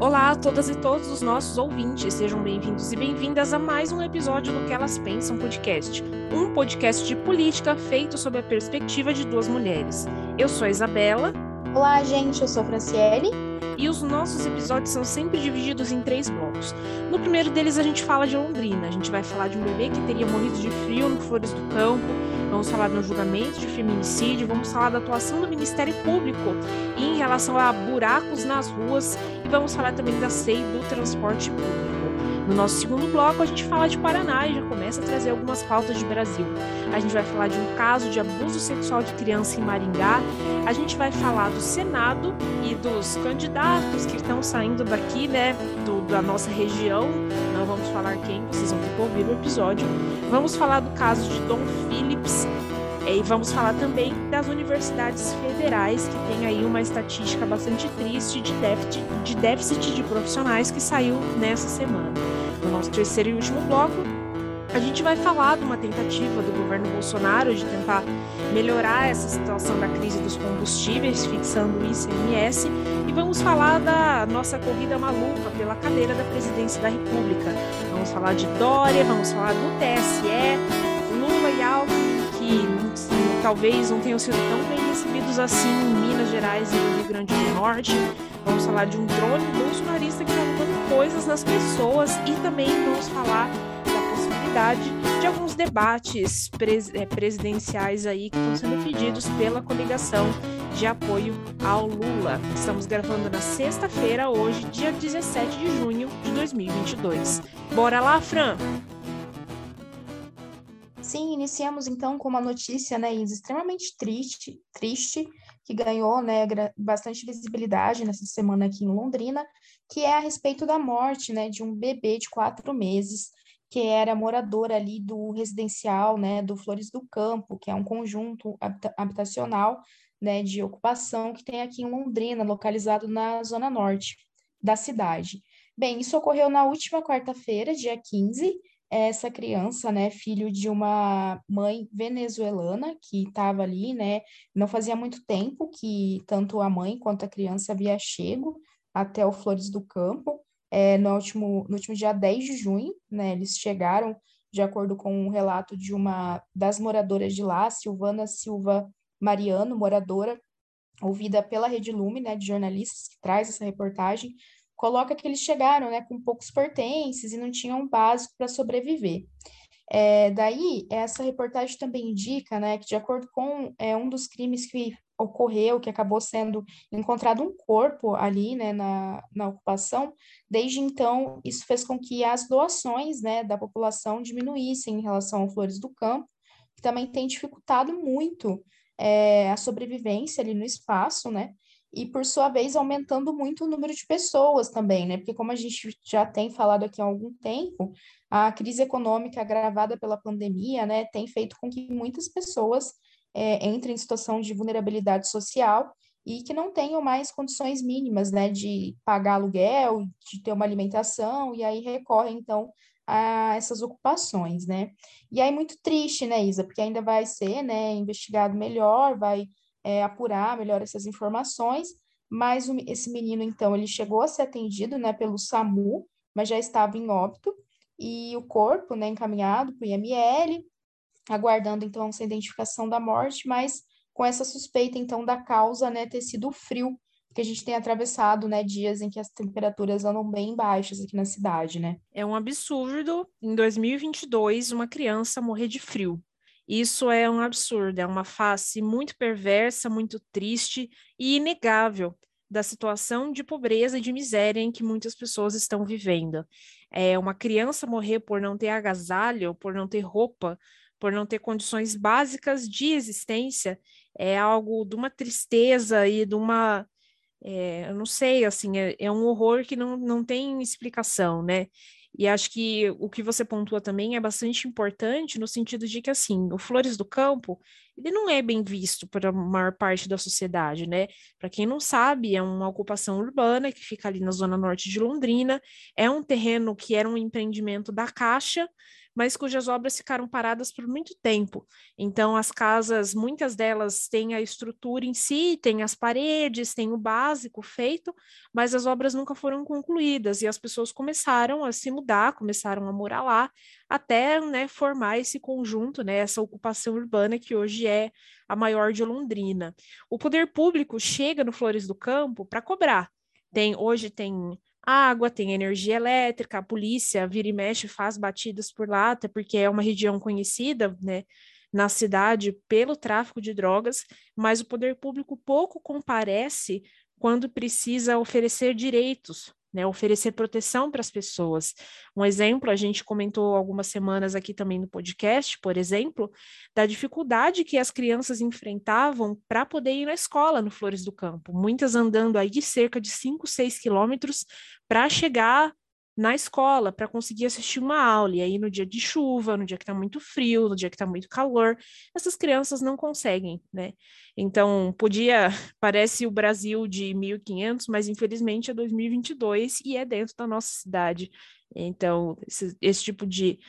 Olá a todas e todos os nossos ouvintes, sejam bem-vindos e bem-vindas a mais um episódio do Que Elas Pensam Podcast, um podcast de política feito sob a perspectiva de duas mulheres. Eu sou a Isabela. Olá, gente, eu sou a Franciele. E os nossos episódios são sempre divididos em três blocos. No primeiro deles, a gente fala de Londrina. A gente vai falar de um bebê que teria morrido de frio no Flores do Campo, vamos falar no julgamento de feminicídio, vamos falar da atuação do Ministério Público em relação a buracos nas ruas e vamos falar também da SEI do transporte público. No nosso segundo bloco, a gente fala de Paraná e já começa a trazer algumas pautas de Brasil. A gente vai falar de um caso de abuso sexual de criança em Maringá. A gente vai falar do Senado e dos candidatos que estão saindo daqui, né, do, da nossa região. Não vamos falar quem, vocês vão ter que ouvir o episódio. Vamos falar do caso de Dom Phillips, e vamos falar também das universidades federais, que tem aí uma estatística bastante triste de déficit, de déficit de profissionais que saiu nessa semana. No nosso terceiro e último bloco, a gente vai falar de uma tentativa do governo Bolsonaro de tentar melhorar essa situação da crise dos combustíveis, fixando o ICMS, e vamos falar da nossa corrida maluca pela cadeira da presidência da República. Vamos falar de Dória, vamos falar do TSE, Lula e Alckmin, que talvez não tenham sido tão bem recebidos assim em Minas Gerais e no Rio Grande do Norte. Vamos falar de um drone bolsonarista que está botando coisas nas pessoas e também vamos falar da possibilidade de alguns debates é, presidenciais aí que estão sendo pedidos pela coligação de apoio ao Lula. Estamos gravando na sexta-feira, hoje, dia 17 de junho de 2022. Bora lá, Fran! Sim, iniciamos então com uma notícia, né, extremamente triste, triste, que ganhou, né, bastante visibilidade nessa semana aqui em Londrina, que é a respeito da morte, né, de um bebê de quatro meses que era morador ali do residencial, né, do Flores do Campo, que é um conjunto habitacional, né, de ocupação que tem aqui em Londrina, localizado na zona norte da cidade. Bem, isso ocorreu na última quarta-feira, dia 15, essa criança, né, filho de uma mãe venezuelana que estava ali, né, não fazia muito tempo que tanto a mãe quanto a criança havia chego até o Flores do Campo, é, no, último, no último dia 10 de junho, né, eles chegaram de acordo com um relato de uma das moradoras de lá, Silvana Silva Mariano, moradora, ouvida pela Rede Lume, né, de jornalistas que traz essa reportagem, coloca que eles chegaram né, com poucos pertences e não tinham básico para sobreviver. É, daí, essa reportagem também indica né, que, de acordo com é, um dos crimes que ocorreu, que acabou sendo encontrado um corpo ali né, na, na ocupação, desde então, isso fez com que as doações né, da população diminuíssem em relação ao Flores do Campo, que também tem dificultado muito é, a sobrevivência ali no espaço, né? E, por sua vez, aumentando muito o número de pessoas também, né? Porque, como a gente já tem falado aqui há algum tempo, a crise econômica agravada pela pandemia, né, tem feito com que muitas pessoas é, entrem em situação de vulnerabilidade social e que não tenham mais condições mínimas, né, de pagar aluguel, de ter uma alimentação, e aí recorrem, então, a essas ocupações, né? E aí, muito triste, né, Isa? Porque ainda vai ser, né, investigado melhor, vai é, apurar melhor essas informações, mas esse menino, então, ele chegou a ser atendido, né, pelo SAMU, mas já estava em óbito, e o corpo, né, encaminhado para o IML, aguardando, então, essa identificação da morte, mas com essa suspeita, então, da causa, né, ter sido frio, que a gente tem atravessado, né, dias em que as temperaturas andam bem baixas aqui na cidade, né? É um absurdo, em 2022, uma criança morrer de frio. Isso é um absurdo, é uma face muito perversa, muito triste e inegável da situação de pobreza e de miséria em que muitas pessoas estão vivendo. É uma criança morrer por não ter agasalho, por não ter roupa, por não ter condições básicas de existência, é algo de uma tristeza e de uma é, eu não sei, assim, é, é, um horror que não, não tem explicação, né? E acho que o que você pontua também é bastante importante no sentido de que, assim, o Flores do Campo, ele não é bem visto por a maior parte da sociedade, né? Para quem não sabe, é uma ocupação urbana que fica ali na zona norte de Londrina, é um terreno que era um empreendimento da Caixa, mas cujas obras ficaram paradas por muito tempo. Então, as casas, muitas delas têm a estrutura em si, têm as paredes, têm o básico feito, mas as obras nunca foram concluídas e as pessoas começaram a se mudar, começaram a morar lá, até né, formar esse conjunto, né, essa ocupação urbana que hoje é a maior de Londrina. O poder público chega no Flores do Campo para cobrar. Tem hoje tem água, tem energia elétrica, a polícia vira e mexe faz batidas por lá, até porque é uma região conhecida, né, na cidade pelo tráfico de drogas, mas o poder público pouco comparece quando precisa oferecer direitos né, oferecer proteção para as pessoas. Um exemplo, a gente comentou algumas semanas aqui também no podcast, por exemplo, da dificuldade que as crianças enfrentavam para poder ir na escola no Flores do Campo, muitas andando aí de cerca de 5, 6 quilômetros para chegar na escola para conseguir assistir uma aula. E aí, no dia de chuva, no dia que está muito frio, no dia que está muito calor, essas crianças não conseguem, né? Então, podia, parece o Brasil de 1500, mas infelizmente é 2022 e é dentro da nossa cidade. Então, esse, esse tipo de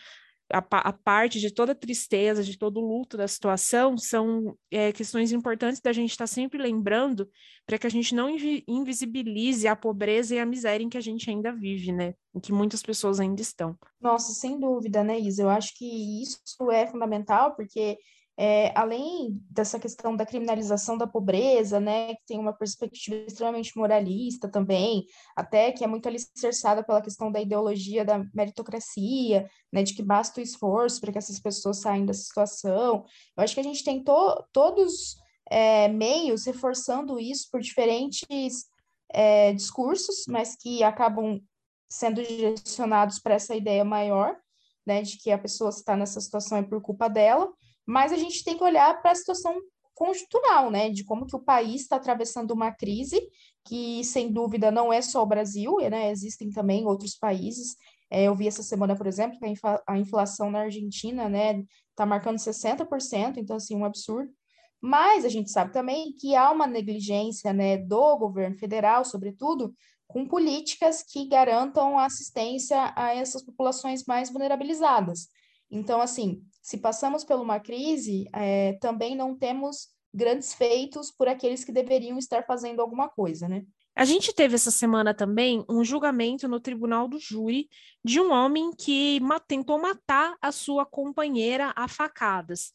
a, a, parte de toda a tristeza, de todo o luto da situação, são é, questões importantes da gente estar tá sempre lembrando para que a gente não invi invisibilize a pobreza e a miséria em que a gente ainda vive, né? Em que muitas pessoas ainda estão. Nossa, sem dúvida, né, Isa? Eu acho que isso é fundamental, porque é, além dessa questão da criminalização da pobreza, né, que tem uma perspectiva extremamente moralista também, até que é muito alicerçada pela questão da ideologia da meritocracia, né, de que basta o esforço para que essas pessoas saiam dessa situação. Eu acho que a gente tem to todos é, meios reforçando isso por diferentes é, discursos, mas que acabam sendo direcionados para essa ideia maior, né, de que a pessoa está nessa situação é por culpa dela, mas a gente tem que olhar para a situação conjuntural, né, de como que o país está atravessando uma crise que, sem dúvida, não é só o Brasil, né, existem também outros países. É, eu vi essa semana, por exemplo, que a inflação na Argentina, né, está marcando 60%, então, assim, um absurdo. Mas a gente sabe também que há uma negligência, né, do governo federal, sobretudo, com políticas que garantam assistência a essas populações mais vulnerabilizadas. Então, assim, se passamos por uma crise, é, também não temos grandes feitos por aqueles que deveriam estar fazendo alguma coisa, né? A gente teve essa semana também um julgamento no tribunal do júri de um homem que tentou matar a sua companheira a facadas.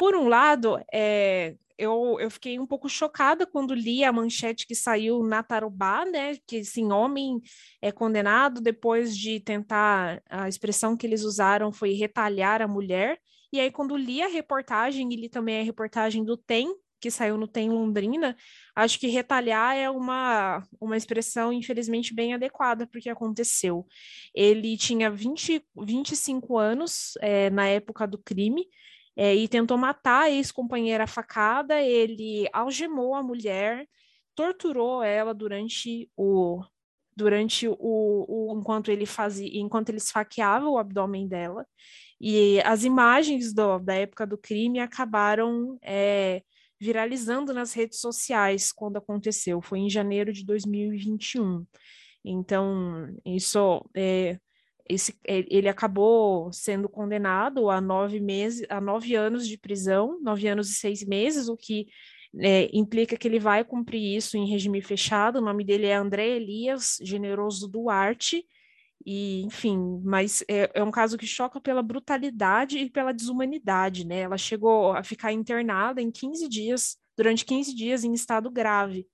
Por um lado, é, eu, eu fiquei um pouco chocada quando li a manchete que saiu na Tarubá, né? Que sim, homem é condenado depois de tentar, a expressão que eles usaram foi retalhar a mulher. E aí, quando li a reportagem, e li também a reportagem do TEM, que saiu no TEM Londrina, acho que retalhar é uma, uma expressão, infelizmente, bem adequada para o que aconteceu. Ele tinha 20, 25 anos é, na época do crime, é, e tentou matar a ex-companheira facada, ele algemou a mulher, torturou ela durante o durante o, o enquanto ele fazia enquanto ele esfaqueava o abdômen dela. E as imagens do, da época do crime acabaram é, viralizando nas redes sociais quando aconteceu. Foi em janeiro de 2021 então isso é, esse, é, ele acabou sendo condenado a nove meses, a nove anos de prisão, nove anos e seis meses, o que é, implica que ele vai cumprir isso em regime fechado. O nome dele é André Elias Generoso Duarte, e enfim, mas é, é, um caso que choca pela brutalidade e pela desumanidade, né? Ela chegou a ficar internada em 15 dias, durante 15 dias em estado grave.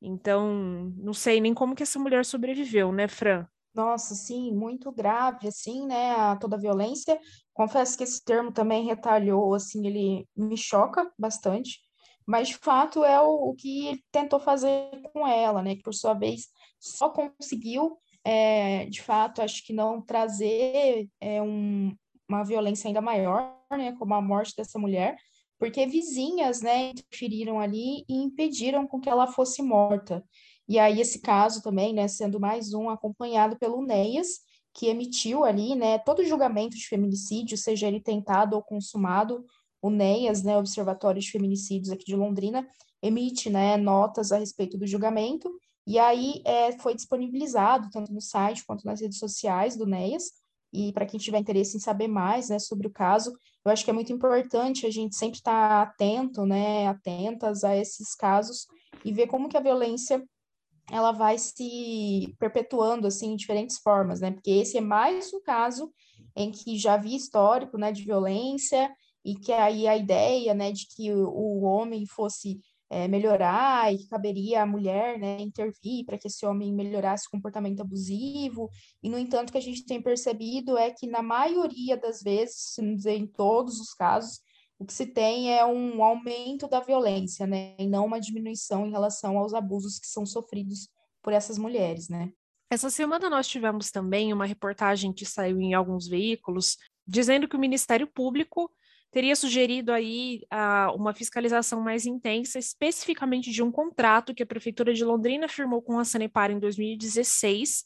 Então, não sei nem como que essa mulher sobreviveu, né, Fran? Nossa, sim, muito grave, assim, né, a toda a violência. Confesso que esse termo também retalhou, assim, ele me choca bastante, mas de fato é o, o que ele tentou fazer com ela, né, que por sua vez só conseguiu, é, de fato, acho que não trazer é, um, uma violência ainda maior, né, como a morte dessa mulher, porque vizinhas, né, interferiram ali e impediram com que ela fosse morta. E aí esse caso também, né, sendo mais um acompanhado pelo NEAS, que emitiu ali, né, todo julgamento de feminicídio, seja ele tentado ou consumado, o NEAS, né, Observatório de Feminicídios aqui de Londrina, emite, né, notas a respeito do julgamento, e aí é, foi disponibilizado tanto no site quanto nas redes sociais do NEAS, e para quem tiver interesse em saber mais, né, sobre o caso, eu acho que é muito importante a gente sempre estar tá atento, né, atentas a esses casos e ver como que a violência ela vai se perpetuando assim em diferentes formas, né? Porque esse é mais um caso em que já havia histórico, né, de violência e que aí a ideia, né, de que o, homem fosse é, melhorar e que caberia à mulher, né, intervir para que esse homem melhorasse o comportamento abusivo. E no entanto, o que a gente tem percebido é que na maioria das vezes, se não dizer em todos os casos, o que se tem é um aumento da violência, né, e não uma diminuição em relação aos abusos que são sofridos por essas mulheres, né. Essa semana nós tivemos também uma reportagem que saiu em alguns veículos dizendo que o Ministério Público teria sugerido aí uh, uma fiscalização mais intensa, especificamente de um contrato que a Prefeitura de Londrina firmou com a Sanepar em 2016,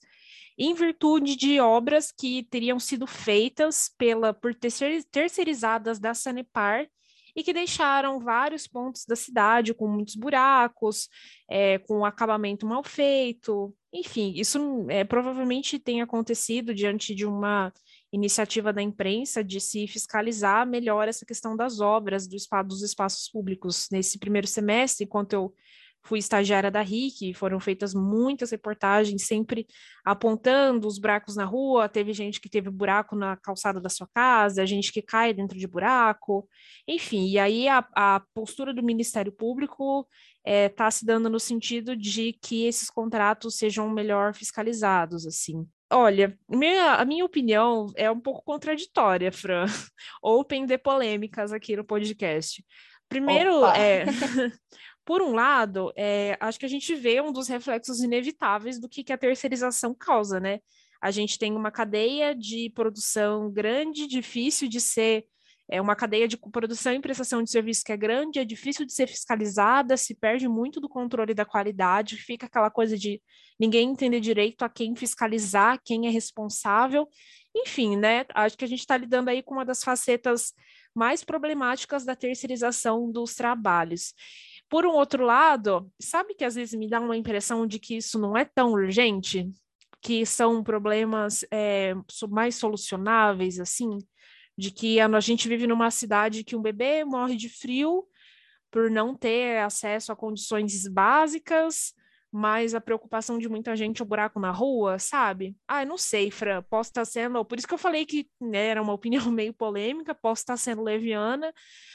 em virtude de obras que teriam sido feitas pela por terceirizadas da Sanepar e que deixaram vários pontos da cidade com muitos buracos, é, com acabamento mal feito. Enfim, isso é, provavelmente tem acontecido diante de uma iniciativa da imprensa de se fiscalizar melhor essa questão das obras do dos espaços públicos nesse primeiro semestre, enquanto eu fui estagiária da RIC, foram feitas muitas reportagens, sempre apontando os buracos na rua. Teve gente que teve buraco na calçada da sua casa, gente que cai dentro de buraco, enfim. E aí a, a postura do Ministério Público está é, tá se dando no sentido de que esses contratos sejam melhor fiscalizados, assim. Olha, minha, a minha opinião é um pouco contraditória, Fran. Open de polêmicas aqui no podcast. Primeiro, é, por um lado, é, acho que a gente vê um dos reflexos inevitáveis do que, que a terceirização causa, né? A gente tem uma cadeia de produção grande, difícil de ser é uma cadeia de produção e prestação de serviço que é grande, é difícil de ser fiscalizada, se perde muito do controle da qualidade, fica aquela coisa de ninguém entender direito a quem fiscalizar, quem é responsável. Enfim, né? Acho que a gente está lidando aí com uma das facetas mais problemáticas da terceirização dos trabalhos. Por um outro lado, sabe que às vezes me dá uma impressão de que isso não é tão urgente, que são problemas é, mais solucionáveis, assim? de que a gente vive numa cidade que um bebê morre de frio por não ter acesso a condições básicas, mas a preocupação de muita gente é o buraco na rua, sabe? Ah, eu não sei, Fran, posso estar sendo, por isso que eu falei que né, era uma opinião meio polêmica, posso estar sendo leviana,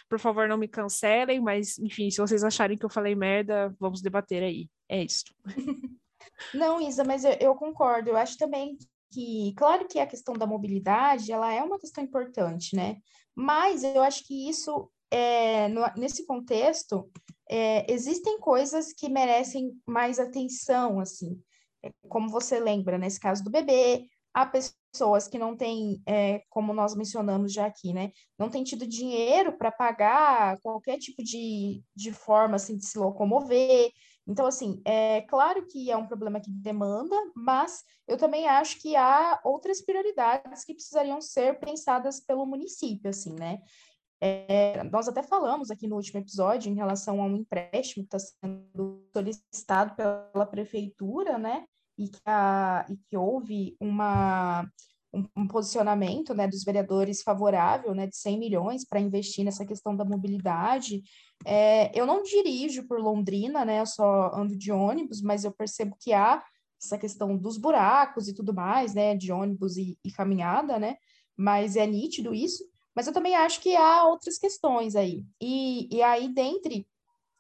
por favor não me cancelem, mas enfim, se vocês acharem que eu falei merda, vamos debater aí, é isso. Não, Isa, mas eu, eu concordo, eu acho também que, claro que a questão da mobilidade, ela é uma questão importante, né? Mas eu acho que isso, é, no, nesse contexto, é, existem coisas que merecem mais atenção, assim, é, como você lembra, nesse caso do bebê, há pessoas que não têm, é, como nós mencionamos já aqui, né, não têm tido dinheiro para pagar qualquer tipo de, de forma, assim, de se locomover, então, assim, é claro que é um problema que demanda, mas eu também acho que há outras prioridades que precisariam ser pensadas pelo município, assim, né? É, nós até falamos aqui no último episódio em relação a um empréstimo que está sendo solicitado pela prefeitura, né? E que, a, e que houve uma, um, um, posicionamento né, dos vereadores favorável né, de 100 milhões para investir nessa questão da mobilidade. É, eu não dirijo por Londrina, né, eu só ando de ônibus, mas eu percebo que há essa questão dos buracos e tudo mais, né, de ônibus e, e caminhada, né, mas é nítido isso. Mas eu também acho que há outras questões aí. E, e aí, dentre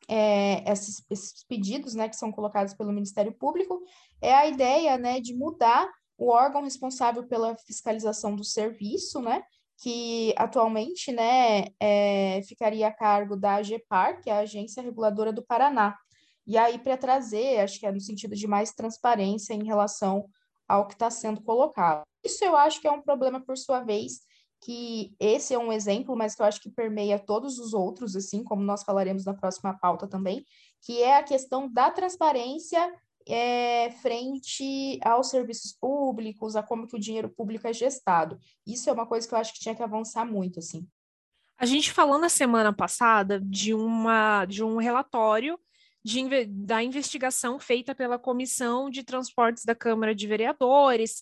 é, esses, esses, pedidos né, que são colocados pelo Ministério Público, é a ideia né, de mudar o órgão responsável pela fiscalização do serviço, né, que atualmente né, é, ficaria a cargo da AGEPAR, que é a Agência Reguladora do Paraná. E aí, para trazer, acho que é no sentido de mais transparência em relação ao que está sendo colocado. Isso eu acho que é um problema, por sua vez, que esse é um exemplo, mas que eu acho que permeia todos os outros, assim, como nós falaremos na próxima pauta também, que é a questão da transparência é, frente aos serviços públicos, a como que o dinheiro público é gestado. Isso é uma coisa que eu acho que tinha que avançar muito, assim. A gente falou na semana passada de, uma, de um relatório de, da investigação feita pela Comissão de Transportes da Câmara de Vereadores,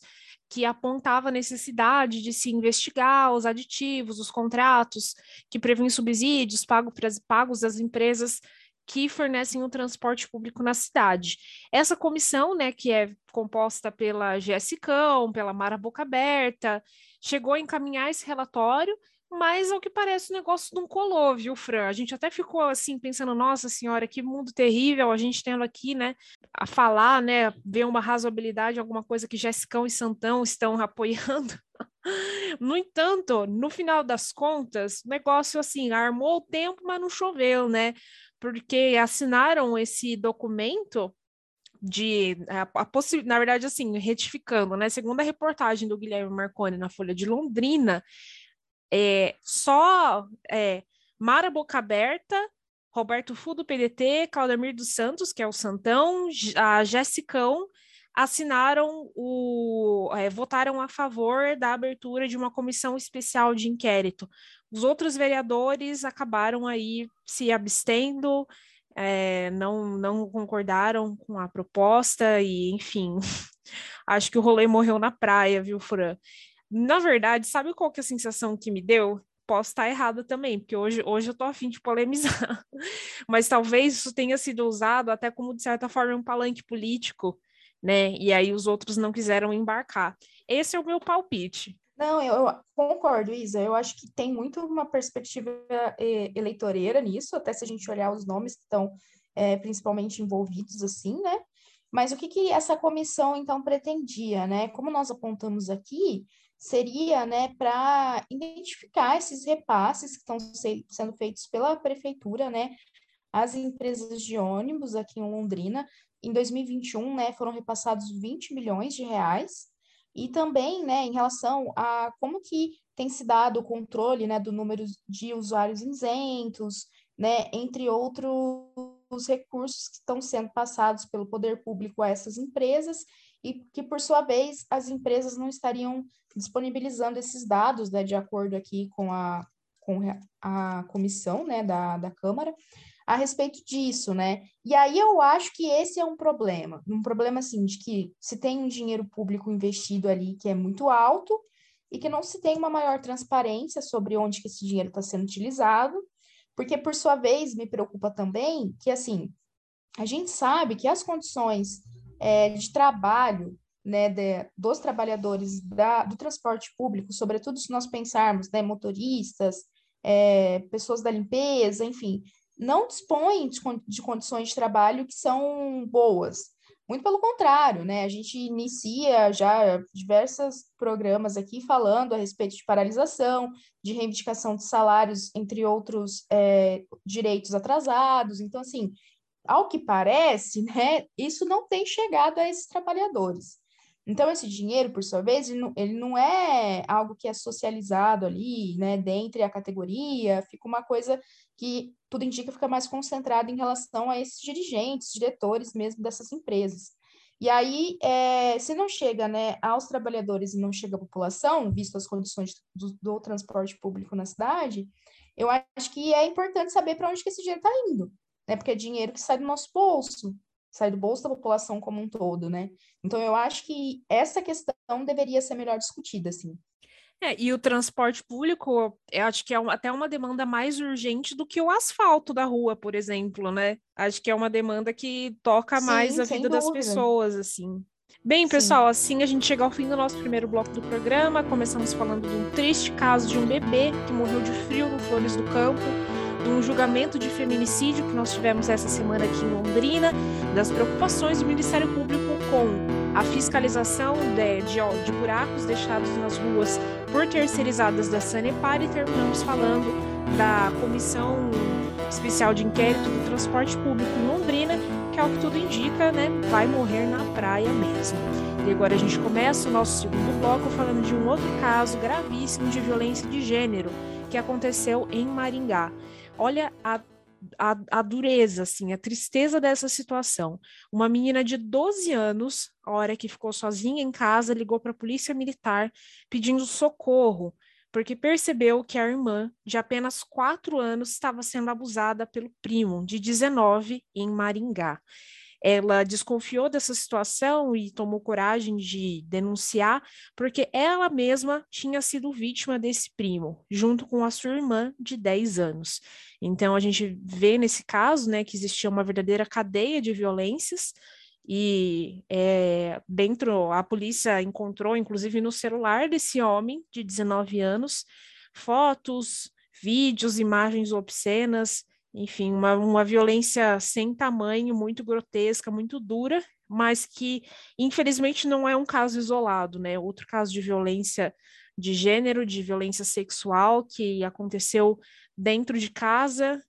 que apontava a necessidade de se investigar os aditivos, os contratos que prevêem subsídios pagos, pagos às empresas que fornecem o transporte público na cidade. Essa comissão, né, que é composta pela Jessicão, pela Mara Boca Aberta, chegou a encaminhar esse relatório mas ao que parece o negócio não colou, viu, Fran? A gente até ficou assim pensando, nossa senhora, que mundo terrível, a gente tendo aqui, né, a falar, né, ver uma razoabilidade, alguma coisa que Jessicão e Santão estão apoiando. No entanto, no final das contas, o negócio assim, armou o tempo, mas não choveu, né? Porque assinaram esse documento de a, a na verdade assim, retificando, né, segundo a reportagem do Guilherme Marconi na Folha de Londrina, é, só é, Mara Boca Aberta, Roberto Fu do PDT, Claudemir dos Santos, que é o Santão, a Jessicão, assinaram o. É, votaram a favor da abertura de uma comissão especial de inquérito. Os outros vereadores acabaram aí se abstendo, é, não, não concordaram com a proposta, e, enfim, acho que o rolê morreu na praia, viu, Fran? Na verdade, sabe qual que é a sensação que me deu? Posso estar errada também, porque hoje, hoje eu tô afim de polemizar. Mas talvez isso tenha sido usado até como, de certa forma, um palanque político, né? E aí os outros não quiseram embarcar. Esse é o meu palpite. Não, eu, concordo, Isa. Eu acho que tem muito uma perspectiva eh, eleitoreira nisso, até se a gente olhar os nomes que estão é, principalmente envolvidos, assim, né? Mas o que, que essa comissão, então, pretendia, né? Como nós apontamos aqui, seria né, para identificar esses repasses que estão se, sendo feitos pela prefeitura, né, às empresas de ônibus aqui em Londrina. Em 2021, né, foram repassados 20 milhões de reais. E também, né, em relação a como que tem se dado o controle, né, do número de usuários isentos, né, entre outros recursos que estão sendo passados pelo poder público a essas empresas e que, por sua vez, as empresas não estariam disponibilizando esses dados, né, de acordo aqui com a, com a comissão, né, da, da Câmara, a respeito disso, né? E aí eu acho que esse é um problema, um problema, assim, de que se tem um dinheiro público investido ali que é muito alto e que não se tem uma maior transparência sobre onde que esse dinheiro está sendo utilizado, porque, por sua vez, me preocupa também que, assim, a gente sabe que as condições é, de trabalho né, de, dos trabalhadores da, do transporte público, sobretudo se nós pensarmos né, motoristas, é, pessoas da limpeza, enfim, não dispõem de, de, condições de trabalho que são boas. Muito pelo contrário, né? A gente inicia já diversos programas aqui falando a respeito de paralisação, de reivindicação de salários, entre outros é, direitos atrasados. Então, assim, ao que parece, né, isso não tem chegado a esses trabalhadores. Então, esse dinheiro, por sua vez, ele não, ele não é algo que é socializado ali, né, dentre a categoria, fica uma coisa que tudo indica fica mais concentrado em relação a esses dirigentes, diretores mesmo dessas empresas. E aí, é, se não chega né, aos trabalhadores e não chega à população, visto as condições do, do transporte público na cidade, eu acho que é importante saber para onde que esse dinheiro está indo né? Porque é dinheiro que sai do nosso bolso, sai do bolso da população como um todo, né? Então eu acho que essa questão deveria ser melhor discutida, assim. É, e o transporte público, eu acho que é até uma demanda mais urgente do que o asfalto da rua, por exemplo, né? Acho que é uma demanda que toca Sim, mais a vida dúvida. das pessoas, assim. Bem, pessoal, Sim. assim a gente chega ao fim do nosso primeiro bloco do programa. Começamos falando de um triste caso de um bebê que morreu de frio no Flores do Campo um julgamento de feminicídio que nós tivemos essa semana aqui em Londrina, das preocupações do Ministério Público com a fiscalização de, de, de buracos deixados nas ruas por terceirizadas da Sanepar e terminamos falando da Comissão Especial de Inquérito do Transporte Público em Londrina, que é o que tudo indica, né, vai morrer na praia mesmo. E agora a gente começa o nosso segundo bloco falando de um outro caso gravíssimo de violência de gênero que aconteceu em Maringá. Olha a, a, a, dureza, assim, a tristeza dessa situação. Uma menina de 12 anos, a hora que ficou sozinha em casa, ligou para a polícia militar pedindo socorro, porque percebeu que a irmã, de apenas quatro anos, estava sendo abusada pelo primo, de 19, em Maringá. Ela desconfiou dessa situação e tomou coragem de denunciar, porque ela mesma tinha sido vítima desse primo, junto com a sua irmã de 10 anos. Então, a gente vê nesse caso né, que existia uma verdadeira cadeia de violências. E é, dentro, a polícia encontrou, inclusive no celular desse homem de 19 anos, fotos, vídeos, imagens obscenas, enfim, uma, uma violência sem tamanho, muito grotesca, muito dura, mas que infelizmente não é um caso isolado, né? Outro caso de violência de gênero, de violência sexual que aconteceu dentro de casa,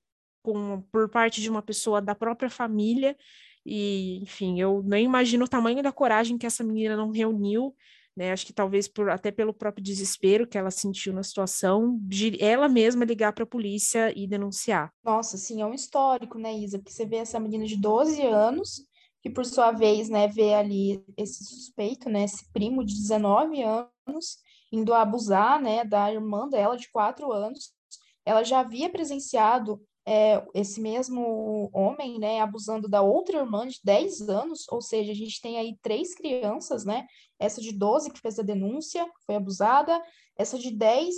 com, por parte de uma pessoa da própria família. E, enfim, eu nem imagino o tamanho da coragem que essa menina não reuniu né? Acho que talvez por, até pelo próprio desespero que ela sentiu na situação, de ela mesma ligar para a polícia e denunciar. Nossa, sim, é um histórico, né, Isa? Porque você vê essa menina de 12 anos, que por sua vez, né, vê ali esse suspeito, né, esse primo de 19 anos, indo abusar, né, da irmã dela de 4 anos. Ela já havia presenciado é, esse mesmo homem, né, abusando da outra irmã de 10 anos, ou seja, a gente tem aí três crianças, né, essa de 12 que fez a denúncia, foi abusada, essa de 10,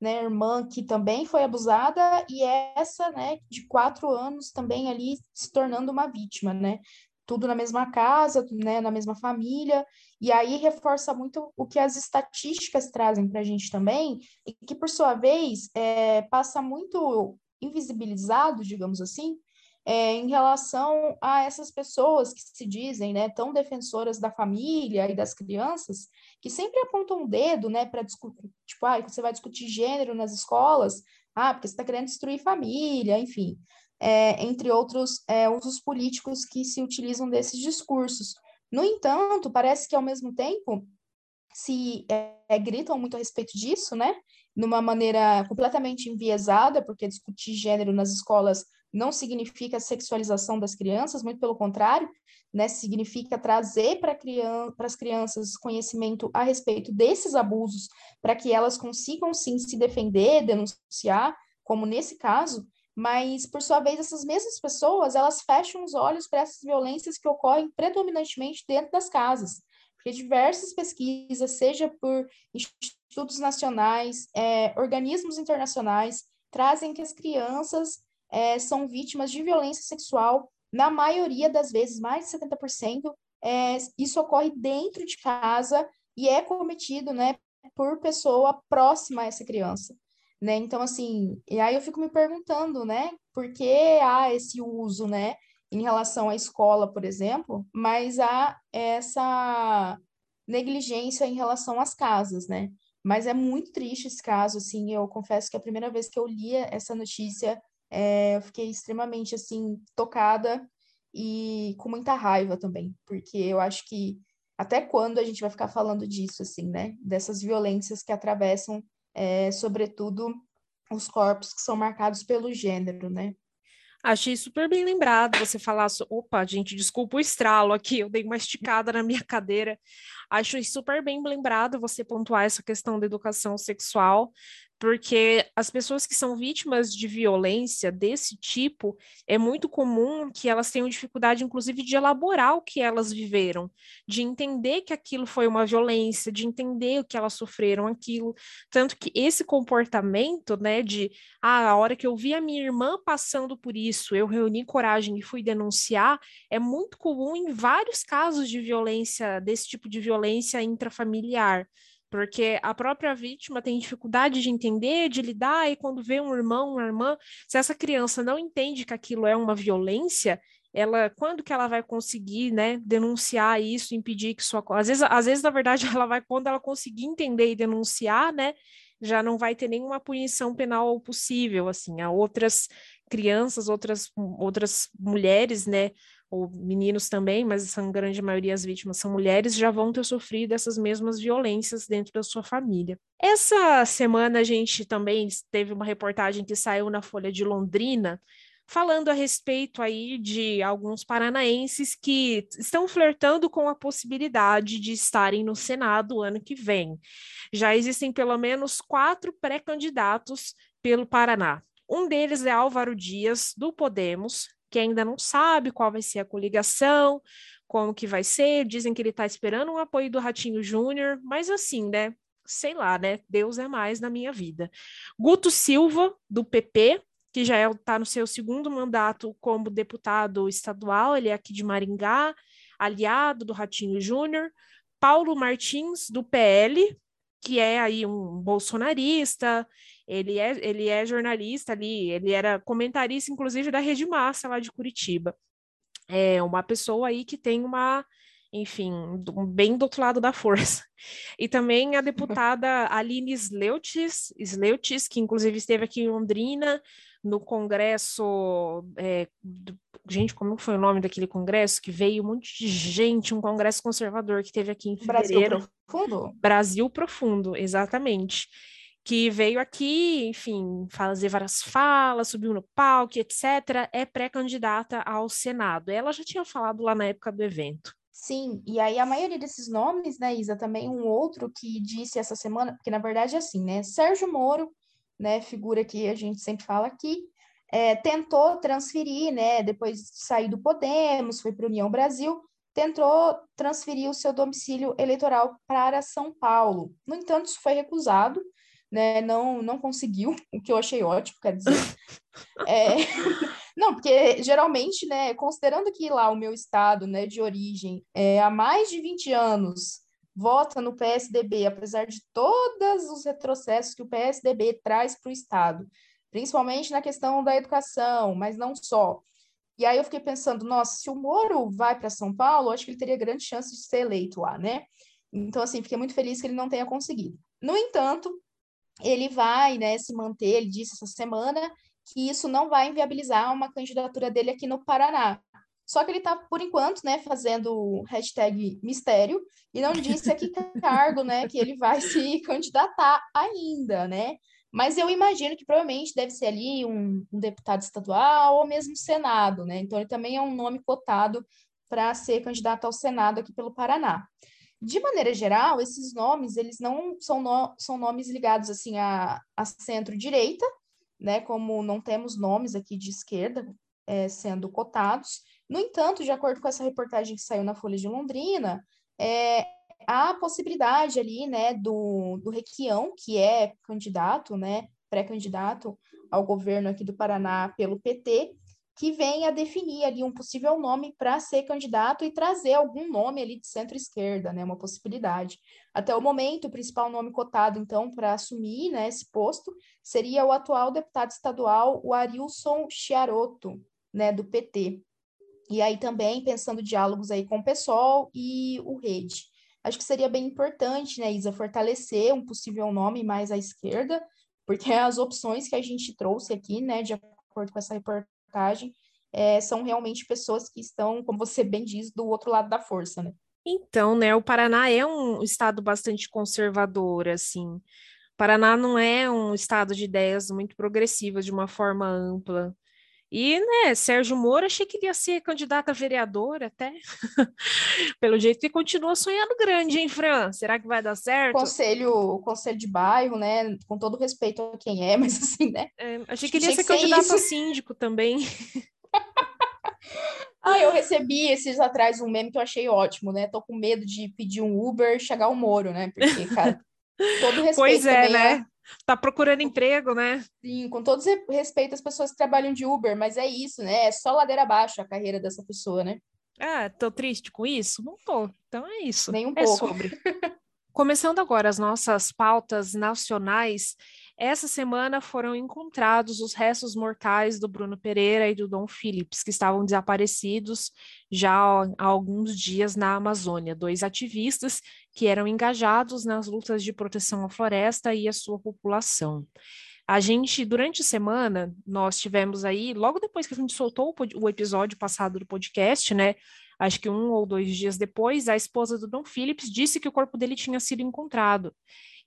né, irmã que também foi abusada, e essa, né, de 4 anos também ali se tornando uma vítima, né, tudo na mesma casa, né, na mesma família, e aí reforça muito o que as estatísticas trazem para a gente também, e que, por sua vez, é, passa muito invisibilizado, digamos assim, é, em relação a essas pessoas que se dizem né, tão defensoras da família e das crianças, que sempre apontam o um dedo né, para discutir, tipo, ah, você vai discutir gênero nas escolas, ah, porque você está querendo destruir família, enfim, é, entre outros é, usos políticos que se utilizam desses discursos. No entanto, parece que ao mesmo tempo se é, gritam muito a respeito disso, né? Numa maneira completamente enviesada, porque discutir gênero nas escolas não significa sexualização das crianças, muito pelo contrário, né, significa trazer para criança, as crianças conhecimento a respeito desses abusos, para que elas consigam sim se defender, denunciar, como nesse caso, mas por sua vez essas mesmas pessoas, elas fecham os olhos para essas violências que ocorrem predominantemente dentro das casas, porque diversas pesquisas, seja por institutos nacionais, é, organismos internacionais, trazem que as crianças é, são vítimas de violência sexual, na maioria das vezes, mais de 70%, é, isso ocorre dentro de casa e é cometido, né, por pessoa próxima a essa criança, né? Então, assim, e aí eu fico me perguntando, né, por que há esse uso, né, em relação à escola, por exemplo, mas há essa negligência em relação às casas, né? Mas é muito triste esse caso, assim, eu confesso que a primeira vez que eu li essa notícia, é, eu fiquei extremamente, assim, tocada e com muita raiva também, porque eu acho que até quando a gente vai ficar falando disso, assim, né? Dessas violências que atravessam, é, sobretudo, os corpos que são marcados pelo gênero, né? Achei super bem lembrado você falar. So... Opa, gente, desculpa o estralo aqui, eu dei uma esticada na minha cadeira. Acho super bem lembrado você pontuar essa questão da educação sexual, porque as pessoas que são vítimas de violência desse tipo, é muito comum que elas tenham dificuldade, inclusive, de elaborar o que elas viveram, de entender que aquilo foi uma violência, de entender o que elas sofreram aquilo. Tanto que esse comportamento, né, de ah, a hora que eu vi a minha irmã passando por isso, eu reuni coragem e fui denunciar, é muito comum em vários casos de violência, desse tipo de violência intrafamiliar porque a própria vítima tem dificuldade de entender, de lidar, e quando vê um irmão, uma irmã, se essa criança não entende que aquilo é uma violência, ela, quando que ela vai conseguir, né, denunciar isso, impedir que isso? Às vezes, às vezes, na verdade, ela vai, quando ela conseguir entender e denunciar, né, já não vai ter nenhuma punição penal possível, assim, a outras crianças, outras, outras mulheres, né, ou meninos também, mas a grande maioria das vítimas são mulheres, já vão ter sofrido essas mesmas violências dentro da sua família. Essa semana a gente também teve uma reportagem que saiu na Folha de Londrina falando a respeito aí de alguns paranaenses que estão flertando com a possibilidade de estarem no Senado ano que vem. Já existem pelo menos quatro pré-candidatos pelo Paraná. Um deles é Álvaro Dias, do Podemos, que ainda não sabe qual vai ser a coligação, como que vai ser, dizem que ele está esperando um apoio do Ratinho Júnior, mas assim, né? Sei lá, né? Deus é mais na minha vida. Guto Silva, do PP, que já está é, no seu segundo mandato como deputado estadual, ele é aqui de Maringá, aliado do Ratinho Júnior. Paulo Martins, do PL, que é aí um bolsonarista, ele é, ele é jornalista ali, ele era comentarista, inclusive, da Rede Massa, lá de Curitiba. É uma pessoa aí que tem uma enfim, bem do outro lado da força. E também a deputada Aline Sleutis, Sleutis que inclusive esteve aqui em Londrina, no congresso. É, do, gente, como foi o nome daquele congresso? Que veio um monte de gente, um congresso conservador que teve aqui em fevereiro. Brasil Profundo? Brasil Profundo, exatamente. Que veio aqui, enfim, fazer várias falas, subiu no palco, etc. É pré-candidata ao Senado. Ela já tinha falado lá na época do evento. Sim, e aí a maioria desses nomes, né, Isa, também um outro que disse essa semana, porque na verdade é assim, né, Sérgio Moro né, figura que a gente sempre fala aqui, é, tentou transferir, né, depois de sair do Podemos, foi para União Brasil, tentou transferir o seu domicílio eleitoral para São Paulo. No entanto, isso foi recusado, né, não, não conseguiu, o que eu achei ótimo, quer dizer. É, não, porque geralmente, né, considerando que lá o meu estado, né, de origem, é, há mais de 20 anos vota no PSDB, apesar de todos os retrocessos que o PSDB traz para o Estado, principalmente na questão da educação, mas não só. E aí eu fiquei pensando, nossa, se o Moro vai para São Paulo, acho que ele teria grande chance de ser eleito lá, né? Então, assim, fiquei muito feliz que ele não tenha conseguido. No entanto, ele vai, né, se manter, ele disse essa semana que isso não vai inviabilizar uma candidatura dele aqui no Paraná. Só que ele está, por enquanto, né, fazendo hashtag mistério e não disse a que cargo, né, que ele vai se candidatar ainda, né? Mas eu imagino que provavelmente deve ser ali um, um deputado estadual ou mesmo Senado, né? Então ele também é um nome cotado para ser candidato ao Senado aqui pelo Paraná. De maneira geral, esses nomes, eles não são, no, são nomes ligados assim a, a centro-direita, né? Como não temos nomes aqui de esquerda é, sendo cotados, no entanto, de acordo com essa reportagem que saiu na Folha de Londrina, é, há a possibilidade ali, né, do, do Requião, que é candidato, né, pré-candidato ao governo aqui do Paraná pelo PT, que venha definir ali um possível nome para ser candidato e trazer algum nome ali de centro-esquerda, né, uma possibilidade. Até o momento, o principal nome cotado, então, para assumir né, esse posto seria o atual deputado estadual, o Arilson Chiaroto, né, do PT. E aí também pensando diálogos aí com o PSOL e o Rede. Acho que seria bem importante, né, Isa, fortalecer um possível nome mais à esquerda, porque as opções que a gente trouxe aqui, né, de acordo com essa reportagem, é, são realmente pessoas que estão, como você bem diz, do outro lado da força, né? Então, né, o Paraná é um estado bastante conservador, assim. Paraná não é um estado de ideias muito progressivas de uma forma ampla. E, né, Sérgio Moro, achei que ia ser candidato a vereador até. Pelo jeito que continua sonhando grande, hein, Fran? Será que vai dar certo? Conselho, conselho de bairro, né? Com todo respeito a quem é, mas assim, né? É, achei que ele ia ser candidato a síndico também. ah, eu recebi esses atrás um meme que eu achei ótimo, né? Tô com medo de pedir um Uber chegar o Moro, né? Porque, cara, todo respeito. Pois é, né? Tá procurando emprego, né? Sim, com todo respeito às pessoas que trabalham de Uber, mas é isso, né? É só ladeira abaixo a carreira dessa pessoa, né? Ah, tô triste com isso? Não tô. Então é isso. Nem um é pouco. sobre. Começando agora as nossas pautas nacionais, essa semana foram encontrados os restos mortais do Bruno Pereira e do Dom Phillips, que estavam desaparecidos já há alguns dias na Amazônia. Dois ativistas que eram engajados nas lutas de proteção à floresta e à sua população. A gente, durante a semana, nós tivemos aí, logo depois que a gente soltou o, episódio passado do podcast, né? Acho que um ou dois dias depois, a esposa do Dom Phillips disse que o corpo dele tinha sido encontrado.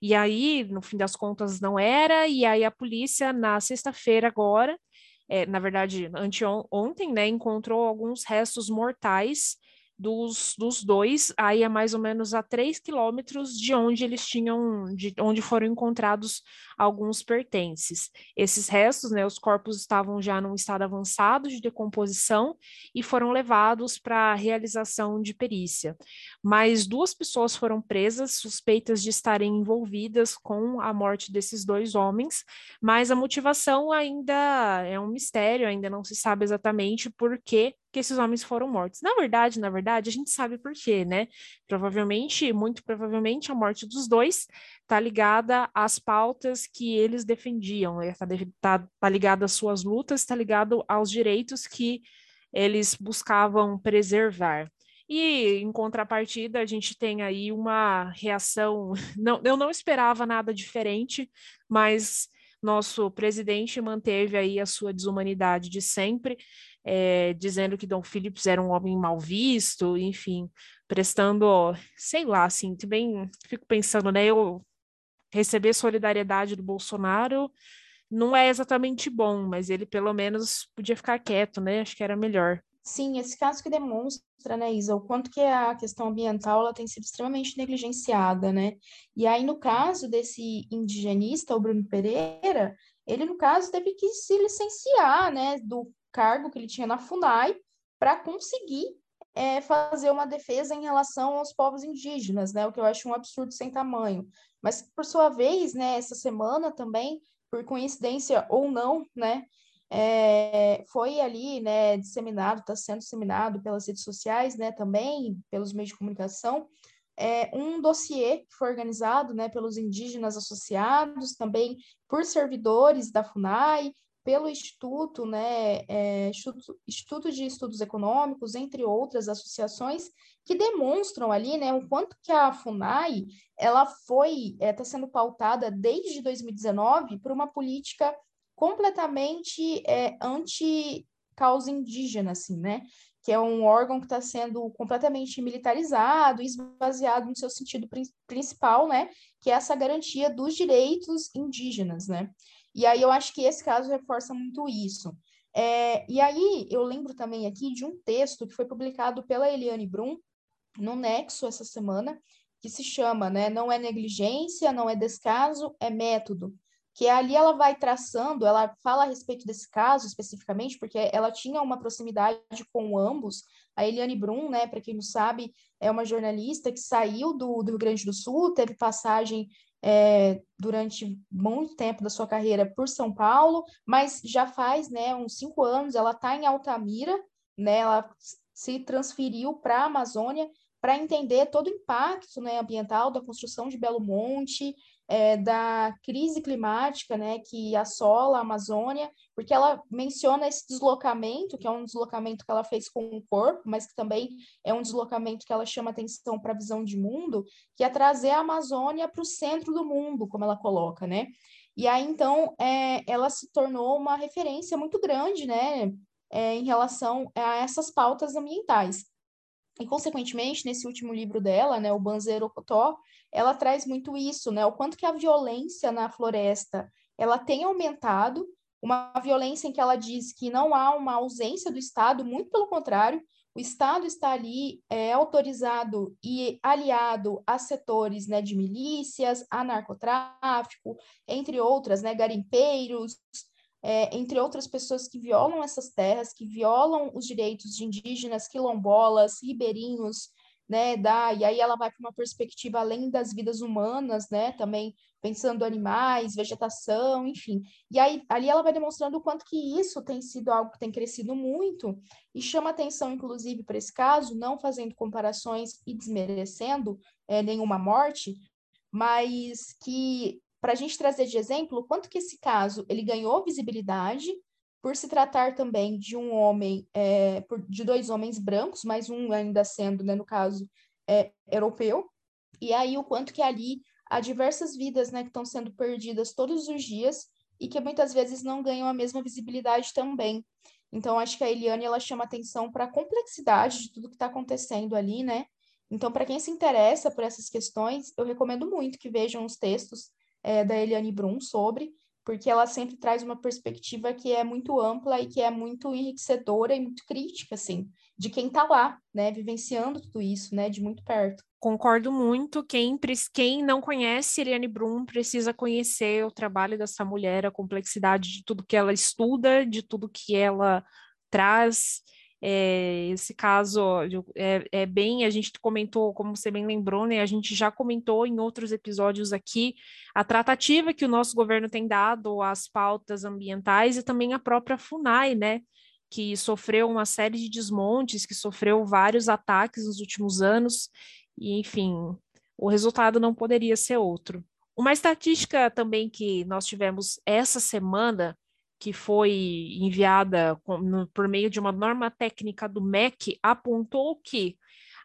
E aí, no fim das contas, não era, e aí a polícia, na sexta-feira agora, é, na verdade, anteontem, né, encontrou alguns restos mortais dos, dos dois, aí é mais ou menos a 3 quilômetros de onde eles tinham, de onde foram encontrados alguns pertences. Esses restos, né, os corpos estavam já num estado avançado de decomposição e foram levados para a realização de perícia. Mas duas pessoas foram presas, suspeitas de estarem envolvidas com a morte desses dois homens, mas a motivação ainda é um mistério, ainda não se sabe exatamente por que que esses homens foram mortos. Na verdade, na verdade, a gente sabe por quê, né? Provavelmente, muito provavelmente, a morte dos dois está ligada às pautas que eles defendiam, está né? tá, tá ligado às suas lutas, está ligado aos direitos que eles buscavam preservar. E em contrapartida, a gente tem aí uma reação. Não, eu não esperava nada diferente, mas nosso presidente manteve aí a sua desumanidade de sempre, é, dizendo que Dom Phillips era um homem mal visto, enfim, prestando, sei lá, assim, também fico pensando, né, eu receber solidariedade do Bolsonaro não é exatamente bom, mas ele pelo menos podia ficar quieto, né? Acho que era melhor. Sim, esse caso que demonstra, né, Isa, o quanto que a questão ambiental ela tem sido extremamente negligenciada, né? E aí, no caso desse indigenista, o Bruno Pereira, ele, no caso, teve que se licenciar, né, do cargo que ele tinha na FUNAI para conseguir é, fazer uma defesa em relação aos povos indígenas, né? O que eu acho um absurdo sem tamanho. Mas, por sua vez, né, essa semana também, por coincidência ou não, né, é, foi ali, né, disseminado, está sendo disseminado pelas redes sociais, né, também pelos meios de comunicação, é, um dossiê que foi organizado, né, pelos indígenas associados, também por servidores da FUNAI, pelo Instituto, né, é, Instituto de Estudos Econômicos, entre outras associações, que demonstram ali, né, o quanto que a FUNAI, ela foi, está é, tá sendo pautada desde 2019 por uma política completamente é, anti-causa indígena, assim, né? Que é um órgão que está sendo completamente militarizado, esvaziado no seu sentido principal, né? Que é essa garantia dos direitos indígenas, né? E aí eu acho que esse caso reforça muito isso. É, e aí eu lembro também aqui de um texto que foi publicado pela Eliane Brum no Nexo essa semana, que se chama, né? Não é negligência, não é descaso, é método que ali ela vai traçando, ela fala a respeito desse caso especificamente, porque ela tinha uma proximidade com ambos. A Eliane Brum, né, para quem não sabe, é uma jornalista que saiu do, do Rio Grande do Sul, teve passagem é, durante muito tempo da sua carreira por São Paulo, mas já faz né, uns cinco anos, ela está em Altamira, né, ela se transferiu para a Amazônia para entender todo o impacto né, ambiental da construção de Belo Monte, é, da crise climática né, que assola a Amazônia, porque ela menciona esse deslocamento, que é um deslocamento que ela fez com o corpo, mas que também é um deslocamento que ela chama atenção para a visão de mundo, que é trazer a Amazônia para o centro do mundo, como ela coloca, né? E aí, então, é, ela se tornou uma referência muito grande, né, é, em relação a essas pautas ambientais. E, consequentemente, nesse último livro dela, né, o Banzeiro Ocotó, ela traz muito isso, né, o quanto que a violência na floresta, ela tem aumentado, uma violência em que ela diz que não há uma ausência do Estado, muito pelo contrário, o Estado está ali é, autorizado e aliado a setores né, de milícias, a narcotráfico, entre outras, né, garimpeiros, é, entre outras pessoas que violam essas terras, que violam os direitos de indígenas, quilombolas, ribeirinhos, né, da, e aí ela vai para uma perspectiva além das vidas humanas, né, também pensando animais, vegetação, enfim. E aí ali ela vai demonstrando o quanto que isso tem sido algo que tem crescido muito e chama atenção, inclusive, para esse caso, não fazendo comparações e desmerecendo é, nenhuma morte, mas que para a gente trazer de exemplo quanto que esse caso ele ganhou visibilidade por se tratar também de um homem, é, de dois homens brancos, mas um ainda sendo, né, no caso, é, europeu, e aí o quanto que ali há diversas vidas, né, que estão sendo perdidas todos os dias e que muitas vezes não ganham a mesma visibilidade também. Então, acho que a Eliane, ela chama atenção para a complexidade de tudo que está acontecendo ali, né? Então, para quem se interessa por essas questões, eu recomendo muito que vejam os textos é, da Eliane Brum sobre, porque ela sempre traz uma perspectiva que é muito ampla e que é muito enriquecedora e muito crítica, assim, de quem está lá, né, vivenciando tudo isso, né, de muito perto. Concordo muito. Quem, quem não conhece Eliane Brum precisa conhecer o trabalho dessa mulher, a complexidade de tudo que ela estuda, de tudo que ela traz. É, esse caso é, é, bem, a gente comentou, como você bem lembrou, né? A gente já comentou em outros episódios aqui a tratativa que o nosso governo tem dado às pautas ambientais e também a própria FUNAI, né? Que sofreu uma série de desmontes, que sofreu vários ataques nos últimos anos, e enfim, o resultado não poderia ser outro. Uma estatística também que nós tivemos essa semana que foi enviada por meio de uma norma técnica do MEC, apontou que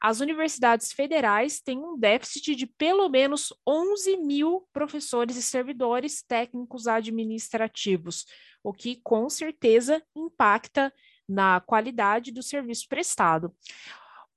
as universidades federais têm um déficit de pelo menos 11 mil professores e servidores técnicos administrativos, o que com certeza impacta na qualidade do serviço prestado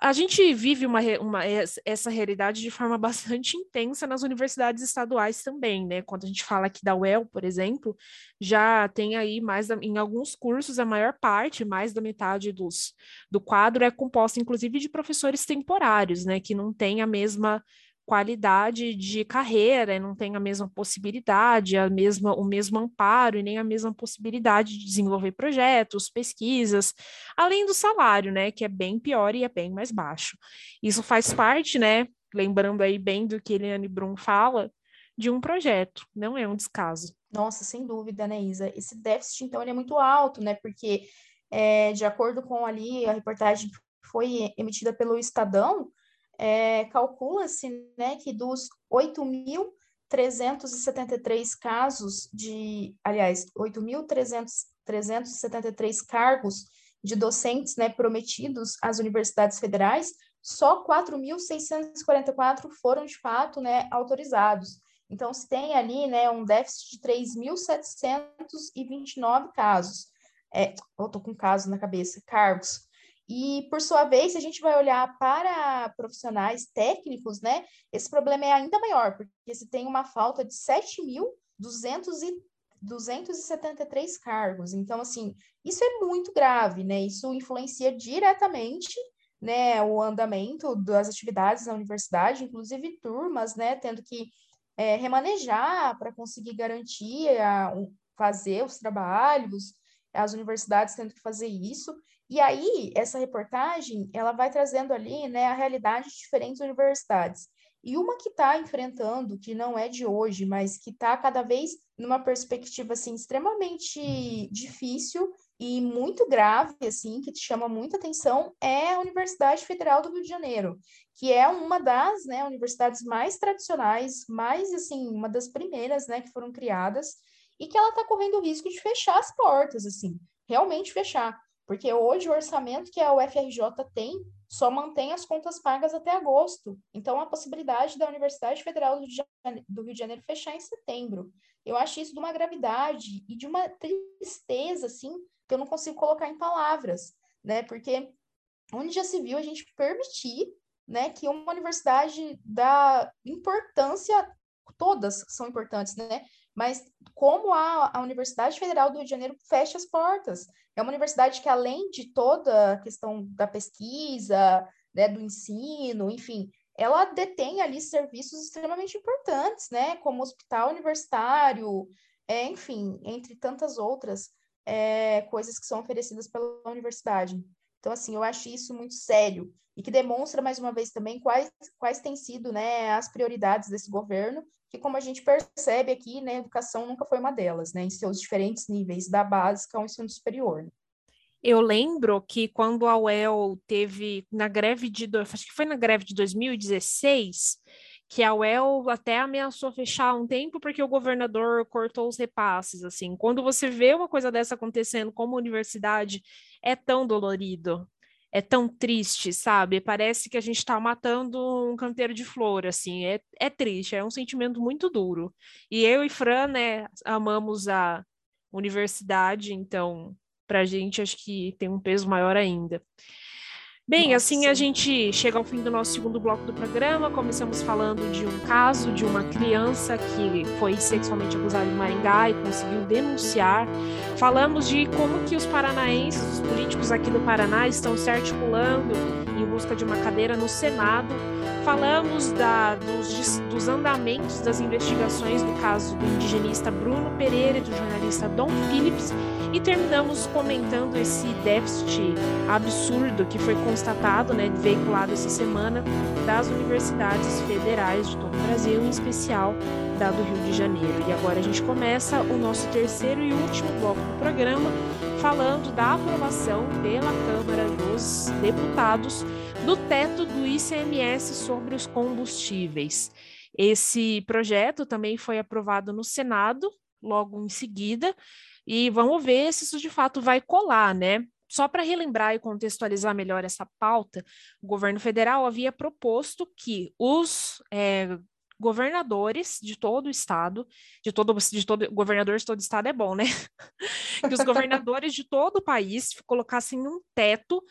a gente vive uma, uma, essa realidade de forma bastante intensa nas universidades estaduais também, né? Quando a gente fala aqui da UEL, por exemplo, já tem aí mais, em alguns cursos, a maior parte, mais da metade dos, do quadro é composta, inclusive, de professores temporários, né? Que não tem a mesma qualidade de carreira, não tem a mesma possibilidade, a mesma, o mesmo amparo e nem a mesma possibilidade de desenvolver projetos, pesquisas, além do salário, né, que é bem pior e é bem mais baixo. Isso faz parte, né, lembrando aí bem do que Eliane Brum fala, de um projeto, não é um descaso. Nossa, sem dúvida, né, Isa? Esse déficit, então, ele é muito alto, né, porque, é, de acordo com ali a reportagem que foi emitida pelo Estadão, é, calcula-se né, que dos 8.373 casos de, aliás, 8.373 cargos de docentes né, prometidos às universidades federais, só 4.644 foram de fato né, autorizados. Então, se tem ali né, um déficit de 3.729 casos. É, eu estou com caso na cabeça, cargos. E, por sua vez, se a gente vai olhar para profissionais técnicos, né, esse problema é ainda maior, porque se tem uma falta de 7.273 cargos. Então, assim, isso é muito grave, né? Isso influencia diretamente né, o andamento das atividades na universidade, inclusive turmas, né, tendo que é, remanejar para conseguir garantir a, fazer os trabalhos, as universidades tendo que fazer isso. E aí, essa reportagem, ela vai trazendo ali, né, a realidade de diferentes universidades. E uma que está enfrentando, que não é de hoje, mas que está cada vez numa perspectiva, assim, extremamente difícil e muito grave, assim, que te chama muita atenção, é a Universidade Federal do Rio de Janeiro, que é uma das, né, universidades mais tradicionais, mais, assim, uma das primeiras, né, que foram criadas, e que ela está correndo o risco de fechar as portas, assim, realmente fechar. Porque hoje o orçamento que a UFRJ tem só mantém as contas pagas até agosto. Então, a possibilidade da Universidade Federal do Rio de Janeiro fechar em setembro. Eu acho isso de uma gravidade e de uma tristeza, assim, que eu não consigo colocar em palavras, né? Porque onde já se viu a gente permitir, né, que uma universidade da importância, todas são importantes, né? Mas como a, a Universidade Federal do Rio de Janeiro fecha as portas. É uma universidade que, além de toda a questão da pesquisa, né, do ensino, enfim, ela detém ali serviços extremamente importantes, né, como hospital universitário, é, enfim, entre tantas outras é, coisas que são oferecidas pela universidade. Então, assim, eu acho isso muito sério e que demonstra, mais uma vez, também quais, quais têm sido né, as prioridades desse governo, que, como a gente percebe aqui, né, a educação nunca foi uma delas, né, em seus diferentes níveis, da básica ao ensino superior. Eu lembro que quando a UEL teve na greve de, acho que foi na greve de 2016, que a UEL até ameaçou fechar um tempo porque o governador cortou os repasses, assim. Quando você vê uma coisa dessa acontecendo como universidade, é tão dolorido, é tão triste, sabe? Parece que a gente está matando um canteiro de flor, assim. É, é triste, é um sentimento muito duro. E eu e Fran, né, amamos a universidade, então, para a gente, acho que tem um peso maior ainda. Bem, Nossa. assim a gente chega ao fim do nosso segundo bloco do programa. Começamos falando de um caso de uma criança que foi sexualmente abusada em Maringá e conseguiu denunciar. Falamos de como que os paranaenses, os políticos aqui do Paraná estão se articulando em busca de uma cadeira no Senado. Falamos da, dos, dos andamentos das investigações do caso do indigenista Bruno Pereira e do jornalista Dom Phillips e terminamos comentando esse déficit absurdo que foi constatado, né, veiculado essa semana, das universidades federais de todo o Brasil, em especial da do Rio de Janeiro. E agora a gente começa o nosso terceiro e último bloco do programa, falando da aprovação pela Câmara dos Deputados do teto do ICMS sobre os combustíveis. Esse projeto também foi aprovado no Senado logo em seguida e vamos ver se isso de fato vai colar, né? Só para relembrar e contextualizar melhor essa pauta, o governo federal havia proposto que os é, governadores de todo o estado, de todo, de todo governador de todo o estado é bom, né? que os governadores de todo o país colocassem um teto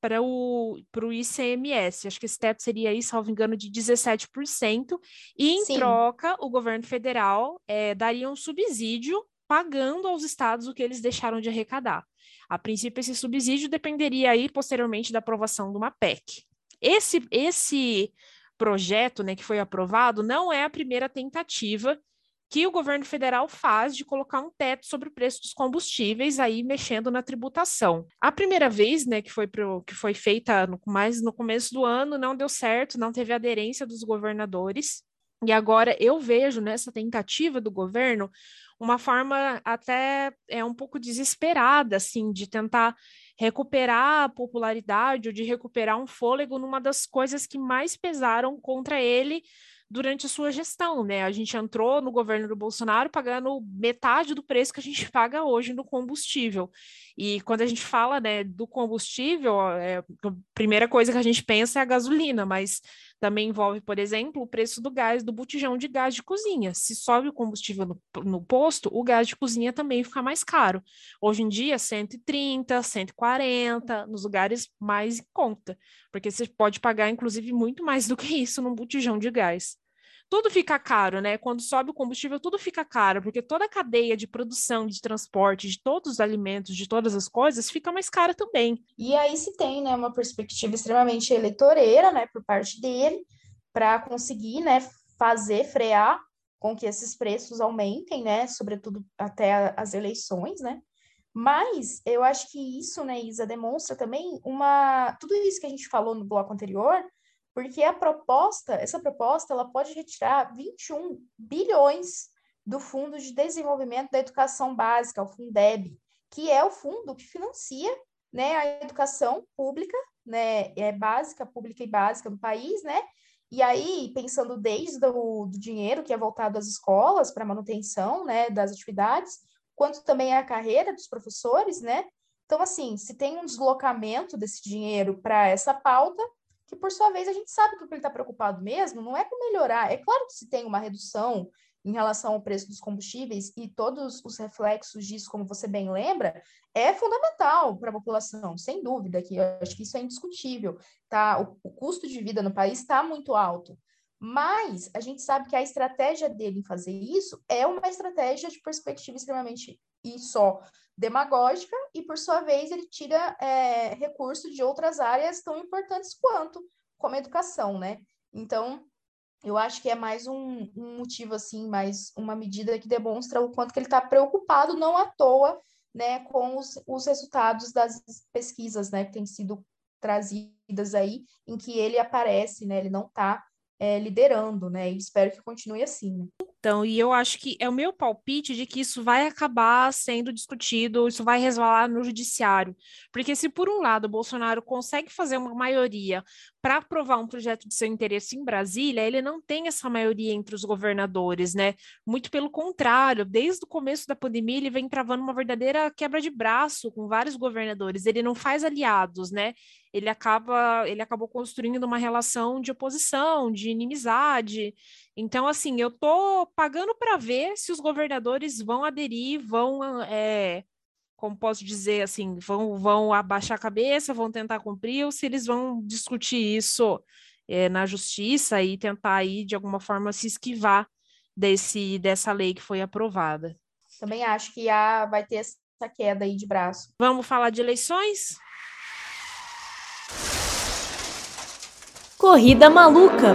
para o, para o ICMS. Acho que esse teto seria aí, salvo engano, de 17%, e em Sim. troca, o governo federal é, daria um subsídio pagando aos estados o que eles deixaram de arrecadar. A princípio, esse subsídio dependeria aí posteriormente da aprovação de uma PEC. Esse, esse projeto né, que foi aprovado não é a primeira tentativa que o governo federal faz de colocar um teto sobre o preço dos combustíveis, aí mexendo na tributação. A primeira vez né, que, foi pro, que foi feita no, mais no começo do ano não deu certo, não teve aderência dos governadores. E agora eu vejo nessa tentativa do governo uma forma até é um pouco desesperada, assim, de tentar recuperar a popularidade ou de recuperar um fôlego numa das coisas que mais pesaram contra ele durante a sua gestão, né? A gente entrou no governo do Bolsonaro pagando metade do preço que a gente paga hoje no combustível. E quando a gente fala, né, do combustível, é, a primeira coisa que a gente pensa é a gasolina, mas também envolve, por exemplo, o preço do gás, do botijão de gás de cozinha. Se sobe o combustível no, no posto, o gás de cozinha também fica mais caro. Hoje em dia, 130, 140, nos lugares mais em conta, porque você pode pagar, inclusive, muito mais do que isso num botijão de gás tudo fica caro, né? Quando sobe o combustível, tudo fica caro, porque toda a cadeia de produção, de transporte, de todos os alimentos, de todas as coisas, fica mais cara também. E aí se tem, né, uma perspectiva extremamente eleitoreira, né, por parte dele, para conseguir, né, fazer frear com que esses preços aumentem, né, sobretudo até as eleições, né? Mas eu acho que isso, né, Isa, demonstra também uma tudo isso que a gente falou no bloco anterior, porque a proposta, essa proposta, ela pode retirar 21 bilhões do Fundo de Desenvolvimento da Educação Básica, o Fundeb, que é o fundo que financia né, a educação pública, né, é básica, pública e básica no país, né? E aí, pensando desde o do dinheiro que é voltado às escolas para manutenção, né, das atividades, quanto também a carreira dos professores, né? Então, assim, se tem um deslocamento desse dinheiro para essa pauta, que por sua vez a gente sabe que o que ele está preocupado mesmo não é com melhorar. É claro que se tem uma redução em relação ao preço dos combustíveis e todos os reflexos disso, como você bem lembra, é fundamental para a população, sem dúvida, que acho que isso é indiscutível. Tá? O, o custo de vida no país está muito alto. Mas a gente sabe que a estratégia dele em fazer isso é uma estratégia de perspectiva extremamente e só demagógica, e por sua vez ele tira é, recursos de outras áreas tão importantes quanto, como a educação, né? Então, eu acho que é mais um, um motivo, assim, mais uma medida que demonstra o quanto que ele está preocupado, não à toa, né, com os, os resultados das pesquisas, né, que têm sido trazidas aí, em que ele aparece, né, ele não está é, liderando, né, e espero que continue assim, né? Então, e eu acho que é o meu palpite de que isso vai acabar sendo discutido, isso vai resvalar no judiciário. Porque se por um lado o Bolsonaro consegue fazer uma maioria para aprovar um projeto de seu interesse em Brasília, ele não tem essa maioria entre os governadores, né? Muito pelo contrário, desde o começo da pandemia ele vem travando uma verdadeira quebra de braço com vários governadores. Ele não faz aliados, né? Ele acaba, ele acabou construindo uma relação de oposição, de inimizade. Então, assim, eu tô pagando para ver se os governadores vão aderir, vão é, como posso dizer, assim, vão, vão abaixar a cabeça, vão tentar cumprir, ou se eles vão discutir isso é, na justiça e tentar aí, de alguma forma, se esquivar desse, dessa lei que foi aprovada. Também acho que há, vai ter essa queda aí de braço. Vamos falar de eleições? Corrida Maluca.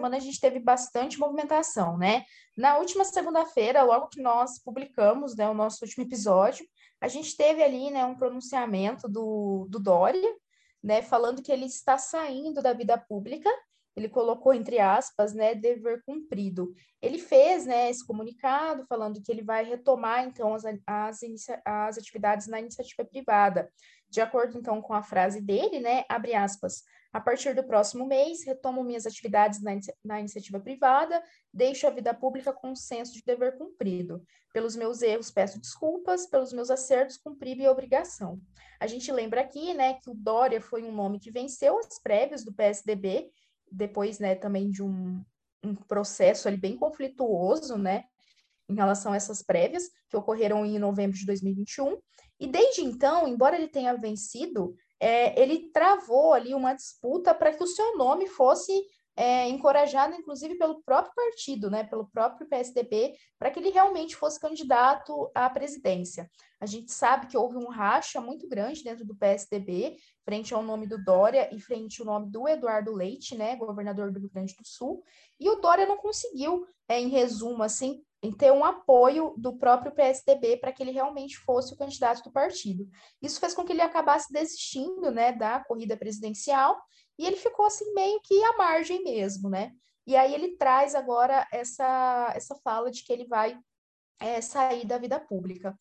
Semana a gente teve bastante movimentação, né? Na última segunda-feira, logo que nós publicamos né, o nosso último episódio, a gente teve ali né, um pronunciamento do, do Dória, né, falando que ele está saindo da vida pública ele colocou entre aspas, né, dever cumprido. Ele fez, né, esse comunicado falando que ele vai retomar então as, as, as atividades na iniciativa privada. De acordo então com a frase dele, né, abre aspas, a partir do próximo mês, retomo minhas atividades na, na iniciativa privada, deixo a vida pública com um senso de dever cumprido. Pelos meus erros, peço desculpas, pelos meus acertos, cumpri minha obrigação. A gente lembra aqui, né, que o Dória foi um nome que venceu as prévias do PSDB depois, né, também de um, um processo ali bem conflituoso, né, em relação a essas prévias, que ocorreram em novembro de 2021. E desde então, embora ele tenha vencido, é, ele travou ali uma disputa para que o seu nome fosse é, encorajado, inclusive, pelo próprio partido, né, pelo próprio PSDB, para que ele realmente fosse candidato à presidência. A gente sabe que houve um racha muito grande dentro do PSDB, frente ao nome do Dória e frente ao nome do Eduardo Leite, né, governador do Rio Grande do Sul, e o Dória não conseguiu, é, em resumo, assim, ter um apoio do próprio PSDB para que ele realmente fosse o candidato do partido. Isso fez com que ele acabasse desistindo, né, da corrida presidencial e ele ficou assim meio que à margem mesmo, né? E aí ele traz agora essa, essa fala de que ele vai é, sair da vida pública.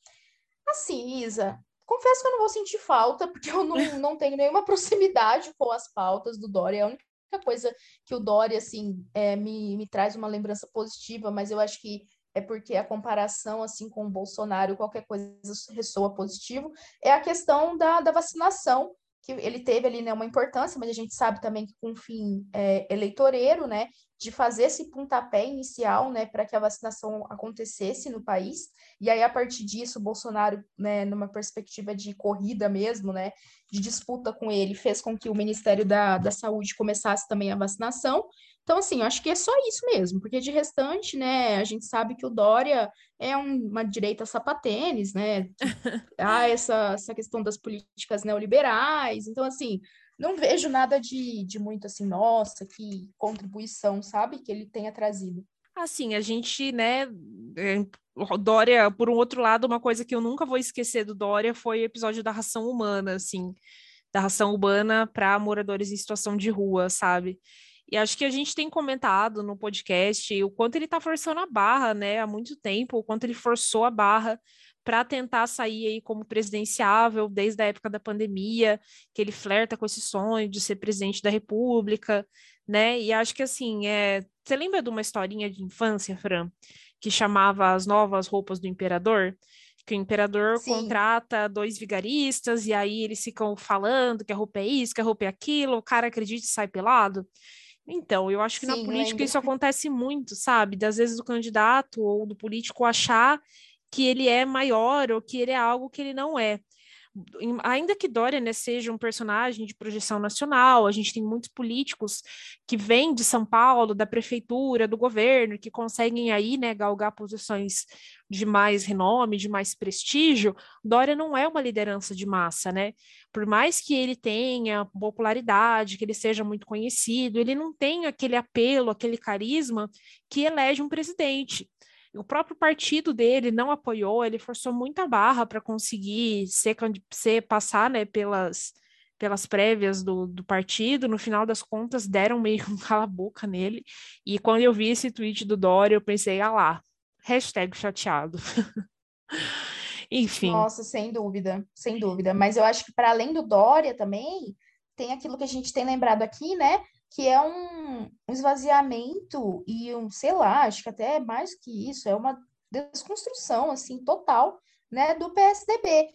Assim, Isa, confesso que eu não vou sentir falta, porque eu não, não tenho nenhuma proximidade com as pautas do Dória. É a única coisa que o Dória, assim, é, me, me traz uma lembrança positiva, mas eu acho que é porque a comparação, assim, com o Bolsonaro, qualquer coisa ressoa positivo, é a questão da, da vacinação, que ele teve ali né, uma importância, mas a gente sabe também que com um fim é, eleitoreiro, né, de fazer esse pontapé inicial, né, para que a vacinação acontecesse no país, e aí a partir disso, o Bolsonaro, né, numa perspectiva de corrida mesmo, né, de disputa com ele, fez com que o Ministério da, da Saúde começasse também a vacinação, então, assim, eu acho que é só isso mesmo, porque de restante, né, a gente sabe que o Dória é um, uma direita sapatênis, né? Há essa, essa questão das políticas neoliberais. Então, assim, não vejo nada de, de muito assim, nossa, que contribuição, sabe, que ele tenha trazido. Assim, a gente, né, é, Dória, por um outro lado, uma coisa que eu nunca vou esquecer do Dória foi o episódio da ração humana, assim, da ração urbana para moradores em situação de rua, sabe? E acho que a gente tem comentado no podcast o quanto ele está forçando a barra, né, há muito tempo, o quanto ele forçou a barra para tentar sair aí como presidenciável desde a época da pandemia, que ele flerta com esse sonho de ser presidente da República, né? E acho que assim, é... você lembra de uma historinha de infância, Fran, que chamava As Novas Roupas do Imperador? que o imperador Sim. contrata dois vigaristas e aí eles ficam falando que a roupa é isso, que a roupa é aquilo, o cara acredita e sai pelado. Então, eu acho que Sim, na política lembro. isso acontece muito, sabe? Das vezes do candidato ou do político achar que ele é maior ou que ele é algo que ele não é ainda que Dória né, seja um personagem de projeção nacional, a gente tem muitos políticos que vêm de São Paulo, da prefeitura, do governo, que conseguem aí né, galgar posições de mais renome, de mais prestígio. Dória não é uma liderança de massa, né? Por mais que ele tenha popularidade, que ele seja muito conhecido, ele não tem aquele apelo, aquele carisma que elege um presidente. O próprio partido dele não apoiou, ele forçou muita barra para conseguir ser, ser passar né, pelas, pelas prévias do, do partido. No final das contas, deram meio um cala-boca nele. E quando eu vi esse tweet do Dória, eu pensei, ah lá, hashtag chateado. Enfim. Nossa, sem dúvida, sem dúvida. Mas eu acho que para além do Dória também, tem aquilo que a gente tem lembrado aqui, né? Que é um, esvaziamento e um, sei lá, acho que até mais que isso, é uma desconstrução, assim, total, né, do PSDB.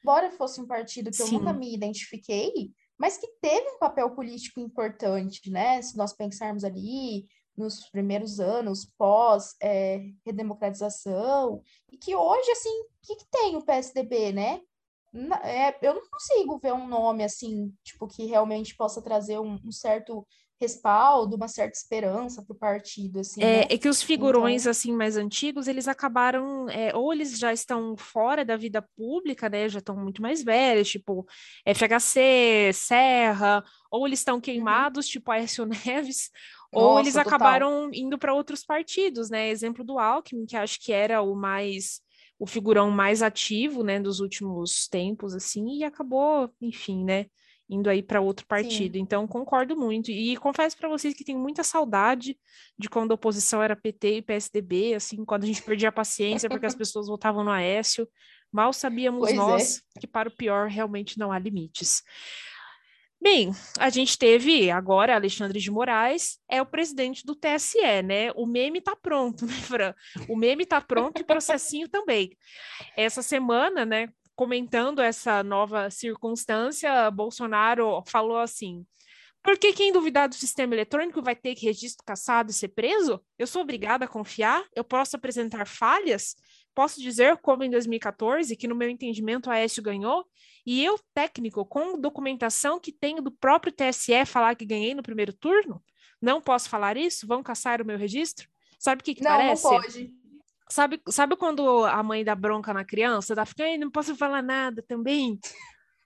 Embora fosse um partido que Sim. eu nunca me identifiquei, mas que teve um papel político importante, né, se nós pensarmos ali nos primeiros anos pós é, redemocratização, e que hoje, assim, o que, que tem o PSDB, né? É, eu não consigo ver um nome assim, tipo, que realmente possa trazer um, um certo respaldo, uma certa esperança para o partido, assim. É, né? é, que os figurões então... assim mais antigos, eles acabaram, é, ou eles já estão fora da vida pública, né? Já estão muito mais velhos, tipo FHC, Serra, ou eles estão uhum. queimados, uhum. tipo Aécio Neves, Nossa, ou eles acabaram total. indo para outros partidos, né? Exemplo do Alckmin, que acho que era o mais o figurão mais ativo, né, dos últimos tempos, assim, e acabou, enfim, né, indo aí para outro partido. Sim. Então, concordo muito. E confesso para vocês que tenho muita saudade de quando a oposição era PT e PSDB, assim, quando a gente perdia a paciência porque as pessoas votavam no Aécio. Mal sabíamos pois nós é. que para o pior realmente não há limites. Bem, a gente teve agora Alexandre de Moraes, é o presidente do TSE, né? O meme tá pronto, né, Fran? O meme tá pronto e o processinho também. Essa semana, né, comentando essa nova circunstância, Bolsonaro falou assim: porque quem duvidar do sistema eletrônico vai ter que registro cassado e ser preso? Eu sou obrigada a confiar? Eu posso apresentar falhas? Posso dizer, como em 2014, que no meu entendimento a Aécio ganhou? E eu, técnico, com documentação que tenho do próprio TSE, falar que ganhei no primeiro turno? Não posso falar isso? Vão caçar o meu registro? Sabe o que, que não, parece? Não, pode. Sabe, sabe quando a mãe dá bronca na criança? Dá fica, não posso falar nada também.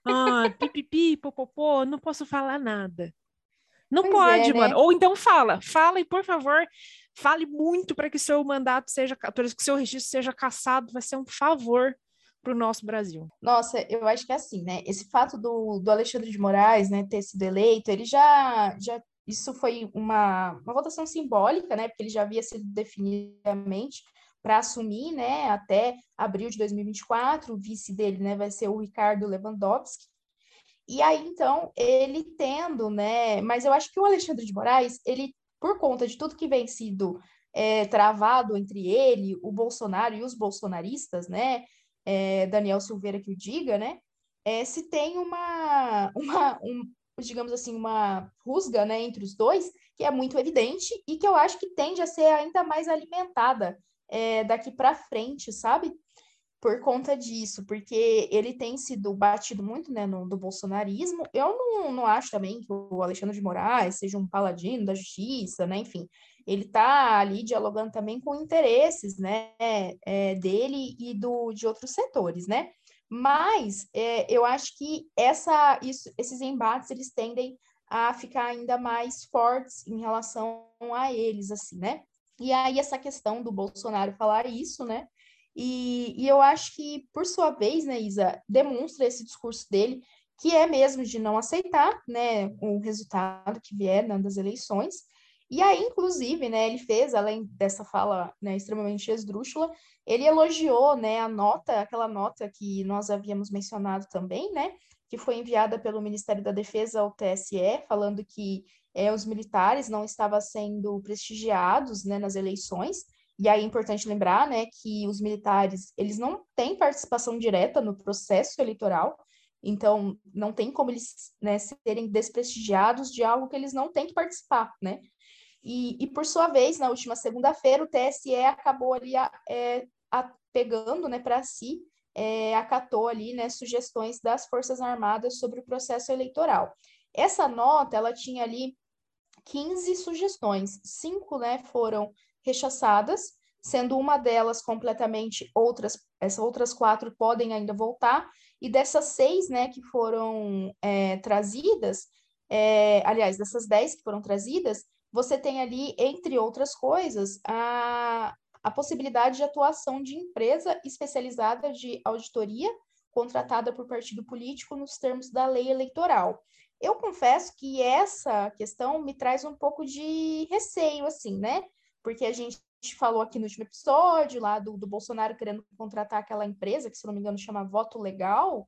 Ah, pipipi, popopô, não posso falar nada. Não pois pode, é, né? mano. Ou então fala, fala e por favor, fale muito para que seu mandato seja, para que seu registro seja cassado, vai ser um favor para o nosso Brasil. Nossa, eu acho que é assim, né? Esse fato do, do Alexandre de Moraes, né, ter sido eleito, ele já, já isso foi uma, uma votação simbólica, né? Porque ele já havia sido definitivamente para assumir, né, até abril de 2024. O vice dele, né, vai ser o Ricardo Lewandowski. E aí, então, ele tendo, né, mas eu acho que o Alexandre de Moraes, ele, por conta de tudo que vem sido é, travado entre ele, o Bolsonaro e os bolsonaristas, né, é, Daniel Silveira que o diga, né, é, se tem uma, uma um, digamos assim, uma rusga, né, entre os dois, que é muito evidente e que eu acho que tende a ser ainda mais alimentada é, daqui para frente, sabe? Por conta disso, porque ele tem sido batido muito né, no, do bolsonarismo. Eu não, não acho também que o Alexandre de Moraes seja um paladino da justiça, né? Enfim, ele está ali dialogando também com interesses né, é, dele e do, de outros setores, né? Mas é, eu acho que essa, isso, esses embates eles tendem a ficar ainda mais fortes em relação a eles, assim, né? E aí essa questão do Bolsonaro falar isso, né? E, e eu acho que, por sua vez, né, Isa, demonstra esse discurso dele, que é mesmo de não aceitar, né, o resultado que vier né, das eleições. E aí, inclusive, né, ele fez, além dessa fala né, extremamente esdrúxula, ele elogiou né, a nota, aquela nota que nós havíamos mencionado também, né, que foi enviada pelo Ministério da Defesa ao TSE, falando que é, os militares não estavam sendo prestigiados né, nas eleições. E aí é importante lembrar né, que os militares eles não têm participação direta no processo eleitoral, então não tem como eles né, serem desprestigiados de algo que eles não têm que participar, né? E, e por sua vez, na última segunda-feira, o TSE acabou ali é, a, pegando né, para si, é, acatou ali né, sugestões das Forças Armadas sobre o processo eleitoral. Essa nota, ela tinha ali 15 sugestões, cinco né, foram rechaçadas, sendo uma delas completamente outras, essas outras quatro podem ainda voltar, e dessas seis né, que foram é, trazidas, é, aliás, dessas dez que foram trazidas, você tem ali, entre outras coisas, a, a possibilidade de atuação de empresa especializada de auditoria contratada por partido político nos termos da lei eleitoral. Eu confesso que essa questão me traz um pouco de receio, assim, né? Porque a gente falou aqui no último episódio, lá do, do Bolsonaro querendo contratar aquela empresa, que se não me engano chama Voto Legal,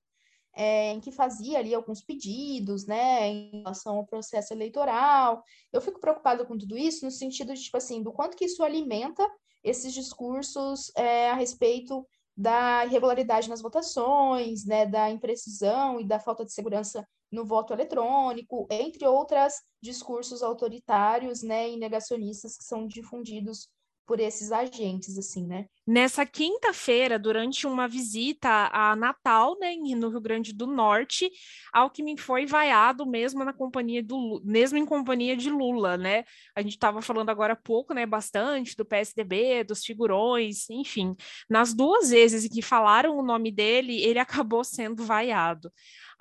é, em que fazia ali alguns pedidos, né, em relação ao processo eleitoral. Eu fico preocupada com tudo isso no sentido de, tipo assim, do quanto que isso alimenta esses discursos é, a respeito da irregularidade nas votações, né, da imprecisão e da falta de segurança no voto eletrônico, entre outros discursos autoritários, né, e negacionistas que são difundidos por esses agentes, assim, né? Nessa quinta-feira, durante uma visita a Natal, né, no Rio Grande do Norte, Alckmin foi vaiado mesmo na companhia do mesmo em companhia de Lula, né? A gente estava falando agora há pouco, né, bastante do PSDB, dos figurões, enfim. Nas duas vezes em que falaram o nome dele, ele acabou sendo vaiado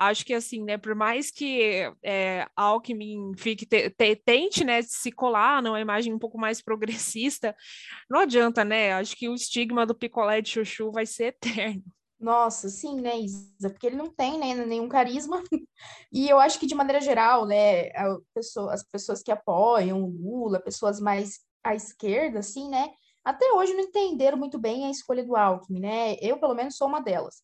acho que assim, né, por mais que é, Alckmin fique te, te, tente, né, se colar numa imagem um pouco mais progressista, não adianta, né? Acho que o estigma do picolé de chuchu vai ser eterno. Nossa, sim, né, Isa? Porque ele não tem né, nenhum carisma. E eu acho que, de maneira geral, né, pessoa, as pessoas que apoiam o Lula, pessoas mais à esquerda, assim, né, até hoje não entenderam muito bem a escolha do Alckmin, né? Eu, pelo menos, sou uma delas.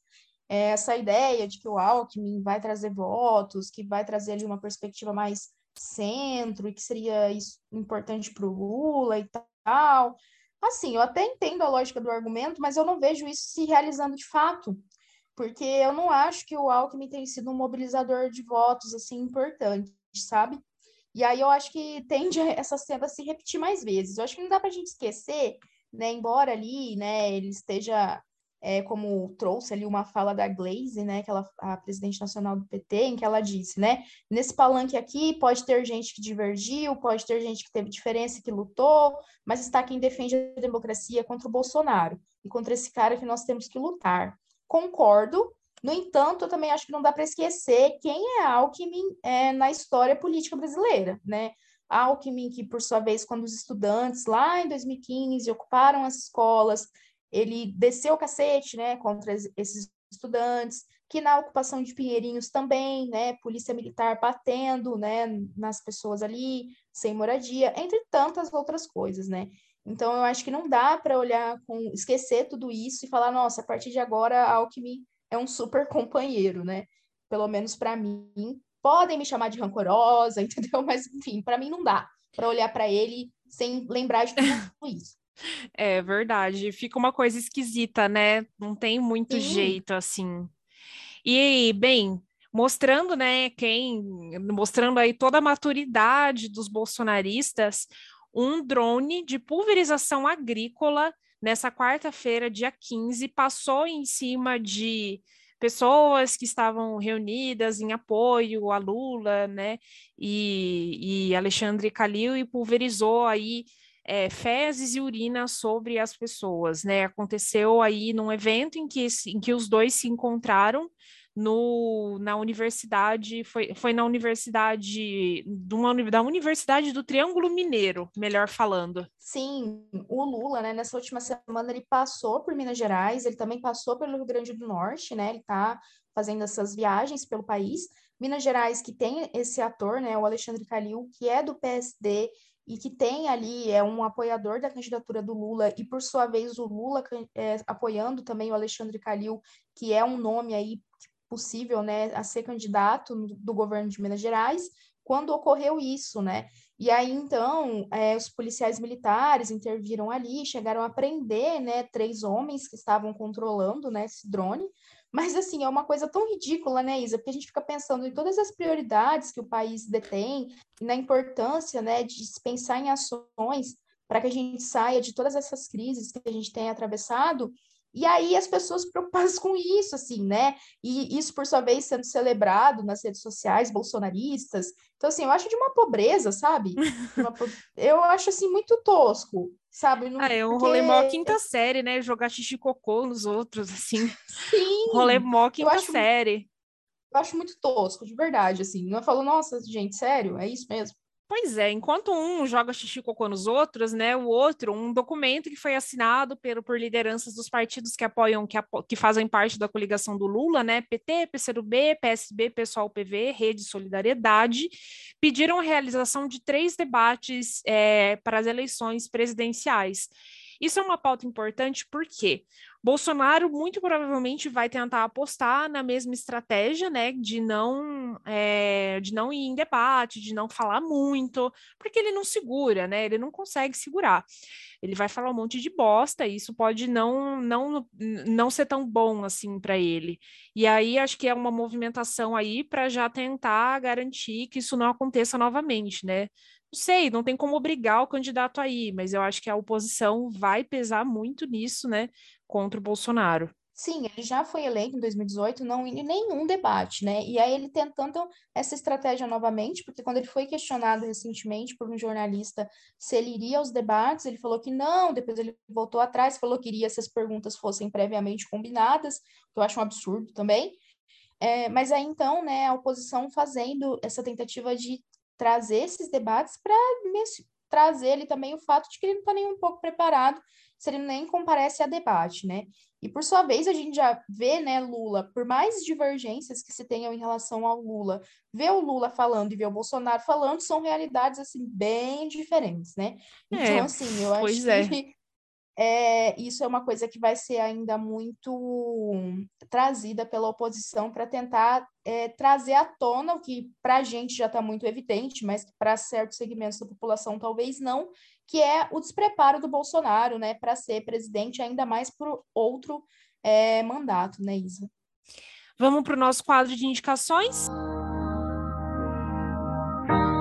É essa ideia de que o Alckmin vai trazer votos, que vai trazer ali uma perspectiva mais centro e que seria isso importante para o Lula e tal. Assim, eu até entendo a lógica do argumento, mas eu não vejo isso se realizando de fato, porque eu não acho que o Alckmin tenha sido um mobilizador de votos assim importante, sabe? E aí eu acho que tende essa cena a se repetir mais vezes. Eu acho que não dá para a gente esquecer, né? Embora ali, né, ele esteja é, como trouxe ali uma fala da Glaze, né, que ela, a presidente nacional do PT, em que ela disse, né, nesse palanque aqui pode ter gente que divergiu, pode ter gente que teve diferença que lutou, mas está quem defende a democracia contra o Bolsonaro e contra esse cara que nós temos que lutar. Concordo, no entanto, eu também acho que não dá para esquecer quem é Alckmin é, na história política brasileira, né? Alckmin, que por sua vez, quando os estudantes lá em 2015 ocuparam as escolas, ele desceu o cacete, né, contra esses estudantes, que na ocupação de Pinheirinhos também, né, polícia militar batendo, né, nas pessoas ali, sem moradia, entre tantas outras coisas, né. Então eu acho que não dá para olhar com esquecer tudo isso e falar, nossa, a partir de agora Alckmin é um super companheiro, né? Pelo menos para mim. Podem me chamar de rancorosa, entendeu? Mas enfim, para mim não dá para olhar para ele sem lembrar de tudo isso. É verdade, fica uma coisa esquisita, né? Não tem muito Sim. jeito assim. E, bem, mostrando, né, quem, mostrando aí toda a maturidade dos bolsonaristas, um drone de pulverização agrícola nessa quarta-feira, dia 15, passou em cima de pessoas que estavam reunidas em apoio a Lula, né, e, e Alexandre Calil e pulverizou aí é, fezes e urina sobre as pessoas, né? Aconteceu aí num evento em que, em que os dois se encontraram no, na universidade, foi, foi na universidade, uma, da Universidade do Triângulo Mineiro, melhor falando. Sim, o Lula, né, nessa última semana ele passou por Minas Gerais, ele também passou pelo Rio Grande do Norte, né, ele está fazendo essas viagens pelo país. Minas Gerais, que tem esse ator, né, o Alexandre Calil, que é do PSD e que tem ali é um apoiador da candidatura do Lula e por sua vez o Lula é, apoiando também o Alexandre Calil, que é um nome aí possível, né, a ser candidato do governo de Minas Gerais, quando ocorreu isso, né? E aí então é, os policiais militares interviram ali, chegaram a prender, né, três homens que estavam controlando, né, esse drone. Mas, assim, é uma coisa tão ridícula, né, Isa? Porque a gente fica pensando em todas as prioridades que o país detém e na importância, né, de pensar em ações para que a gente saia de todas essas crises que a gente tem atravessado. E aí as pessoas preocupadas com isso, assim, né? E isso, por sua vez, sendo celebrado nas redes sociais bolsonaristas. Então, assim, eu acho de uma pobreza, sabe? Uma po... Eu acho, assim, muito tosco sabe? Não, ah, é um porque... rolê mó quinta série, né? Jogar xixi cocô nos outros, assim. Sim! rolê mó quinta eu série. eu acho muito tosco, de verdade, assim. Eu falo, nossa, gente, sério? É isso mesmo? Pois é, enquanto um joga xixi cocô nos outros, né, o outro, um documento que foi assinado pelo, por lideranças dos partidos que apoiam, que, apo, que fazem parte da coligação do Lula, né, PT, PCdoB, PSB, PSOL, PV, Rede Solidariedade, pediram a realização de três debates é, para as eleições presidenciais. Isso é uma pauta importante porque Bolsonaro muito provavelmente vai tentar apostar na mesma estratégia, né, de não é, de não ir em debate, de não falar muito, porque ele não segura, né? Ele não consegue segurar. Ele vai falar um monte de bosta, e isso pode não não não ser tão bom assim para ele. E aí acho que é uma movimentação aí para já tentar garantir que isso não aconteça novamente, né? Sei, não tem como obrigar o candidato aí, mas eu acho que a oposição vai pesar muito nisso, né, contra o Bolsonaro. Sim, ele já foi eleito em 2018, não em nenhum debate, né? E aí ele tentando essa estratégia novamente, porque quando ele foi questionado recentemente por um jornalista se ele iria aos debates, ele falou que não, depois ele voltou atrás, falou que iria se as perguntas fossem previamente combinadas, que eu acho um absurdo também. É, mas aí então, né, a oposição fazendo essa tentativa de trazer esses debates para trazer ele também o fato de que ele não está nem um pouco preparado se ele nem comparece a debate, né? E por sua vez, a gente já vê, né, Lula, por mais divergências que se tenham em relação ao Lula, ver o Lula falando e ver o Bolsonaro falando são realidades, assim, bem diferentes, né? Então, é, assim, eu acho é. que é, isso é uma coisa que vai ser ainda muito trazida pela oposição para tentar é, trazer à tona o que para a gente já está muito evidente, mas que para certos segmentos da população talvez não, que é o despreparo do Bolsonaro, né, para ser presidente ainda mais por outro é, mandato, né, Isa? Vamos para o nosso quadro de indicações?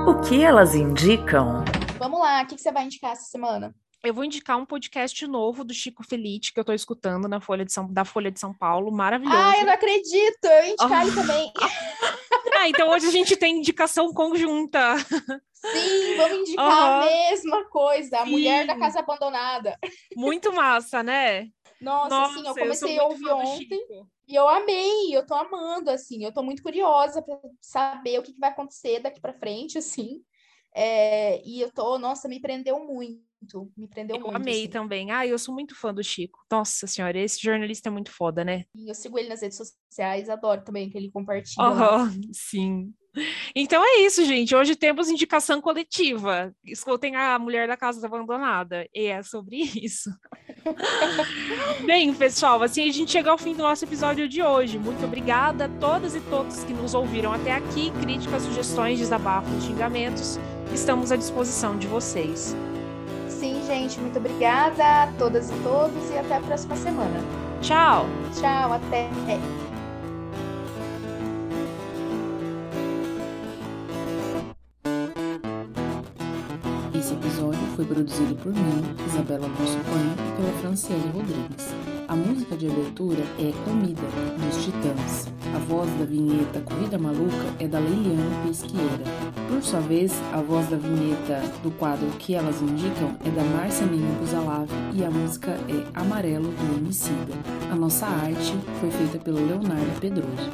O que elas indicam? Vamos lá, o que, que você vai indicar essa semana? Eu vou indicar um podcast novo do Chico Felite, que eu estou escutando na Folha de São, da Folha de São Paulo, maravilhoso. Ah, eu não acredito! Eu ia indicar ele também. ah, então hoje a gente tem indicação conjunta. Sim, vamos indicar uhum. a mesma coisa, a Sim. Mulher da Casa Abandonada. Muito massa, né? Nossa, Nossa sim, eu comecei eu a ouvir ontem e eu amei, eu tô amando, assim, eu tô muito curiosa para saber o que, que vai acontecer daqui para frente, assim. É, e eu tô, nossa, me prendeu muito muito, me prendeu eu muito. Eu amei assim. também. Ah, eu sou muito fã do Chico. Nossa senhora, esse jornalista é muito foda, né? E eu sigo ele nas redes sociais, adoro também que ele compartilha. Oh, sim. Então é isso, gente. Hoje temos indicação coletiva. Escutem a Mulher da Casa Abandonada. E é sobre isso. Bem, pessoal, assim a gente chega ao fim do nosso episódio de hoje. Muito obrigada a todas e todos que nos ouviram até aqui. Críticas, sugestões, desabafos, xingamentos. Estamos à disposição de vocês gente. Muito obrigada a todas e todos e até a próxima semana. Tchau. Tchau, até. Foi produzido por mim, Isabela Bolsonaro e pela Franciele Rodrigues. A música de abertura é Comida, dos Titãs. A voz da vinheta Corrida Maluca é da Leiliane Pesqueira. Por sua vez, a voz da vinheta do quadro Que Elas Indicam é da Márcia Menino Buzalave e a música é Amarelo do. A nossa arte foi feita pelo Leonardo Pedroso.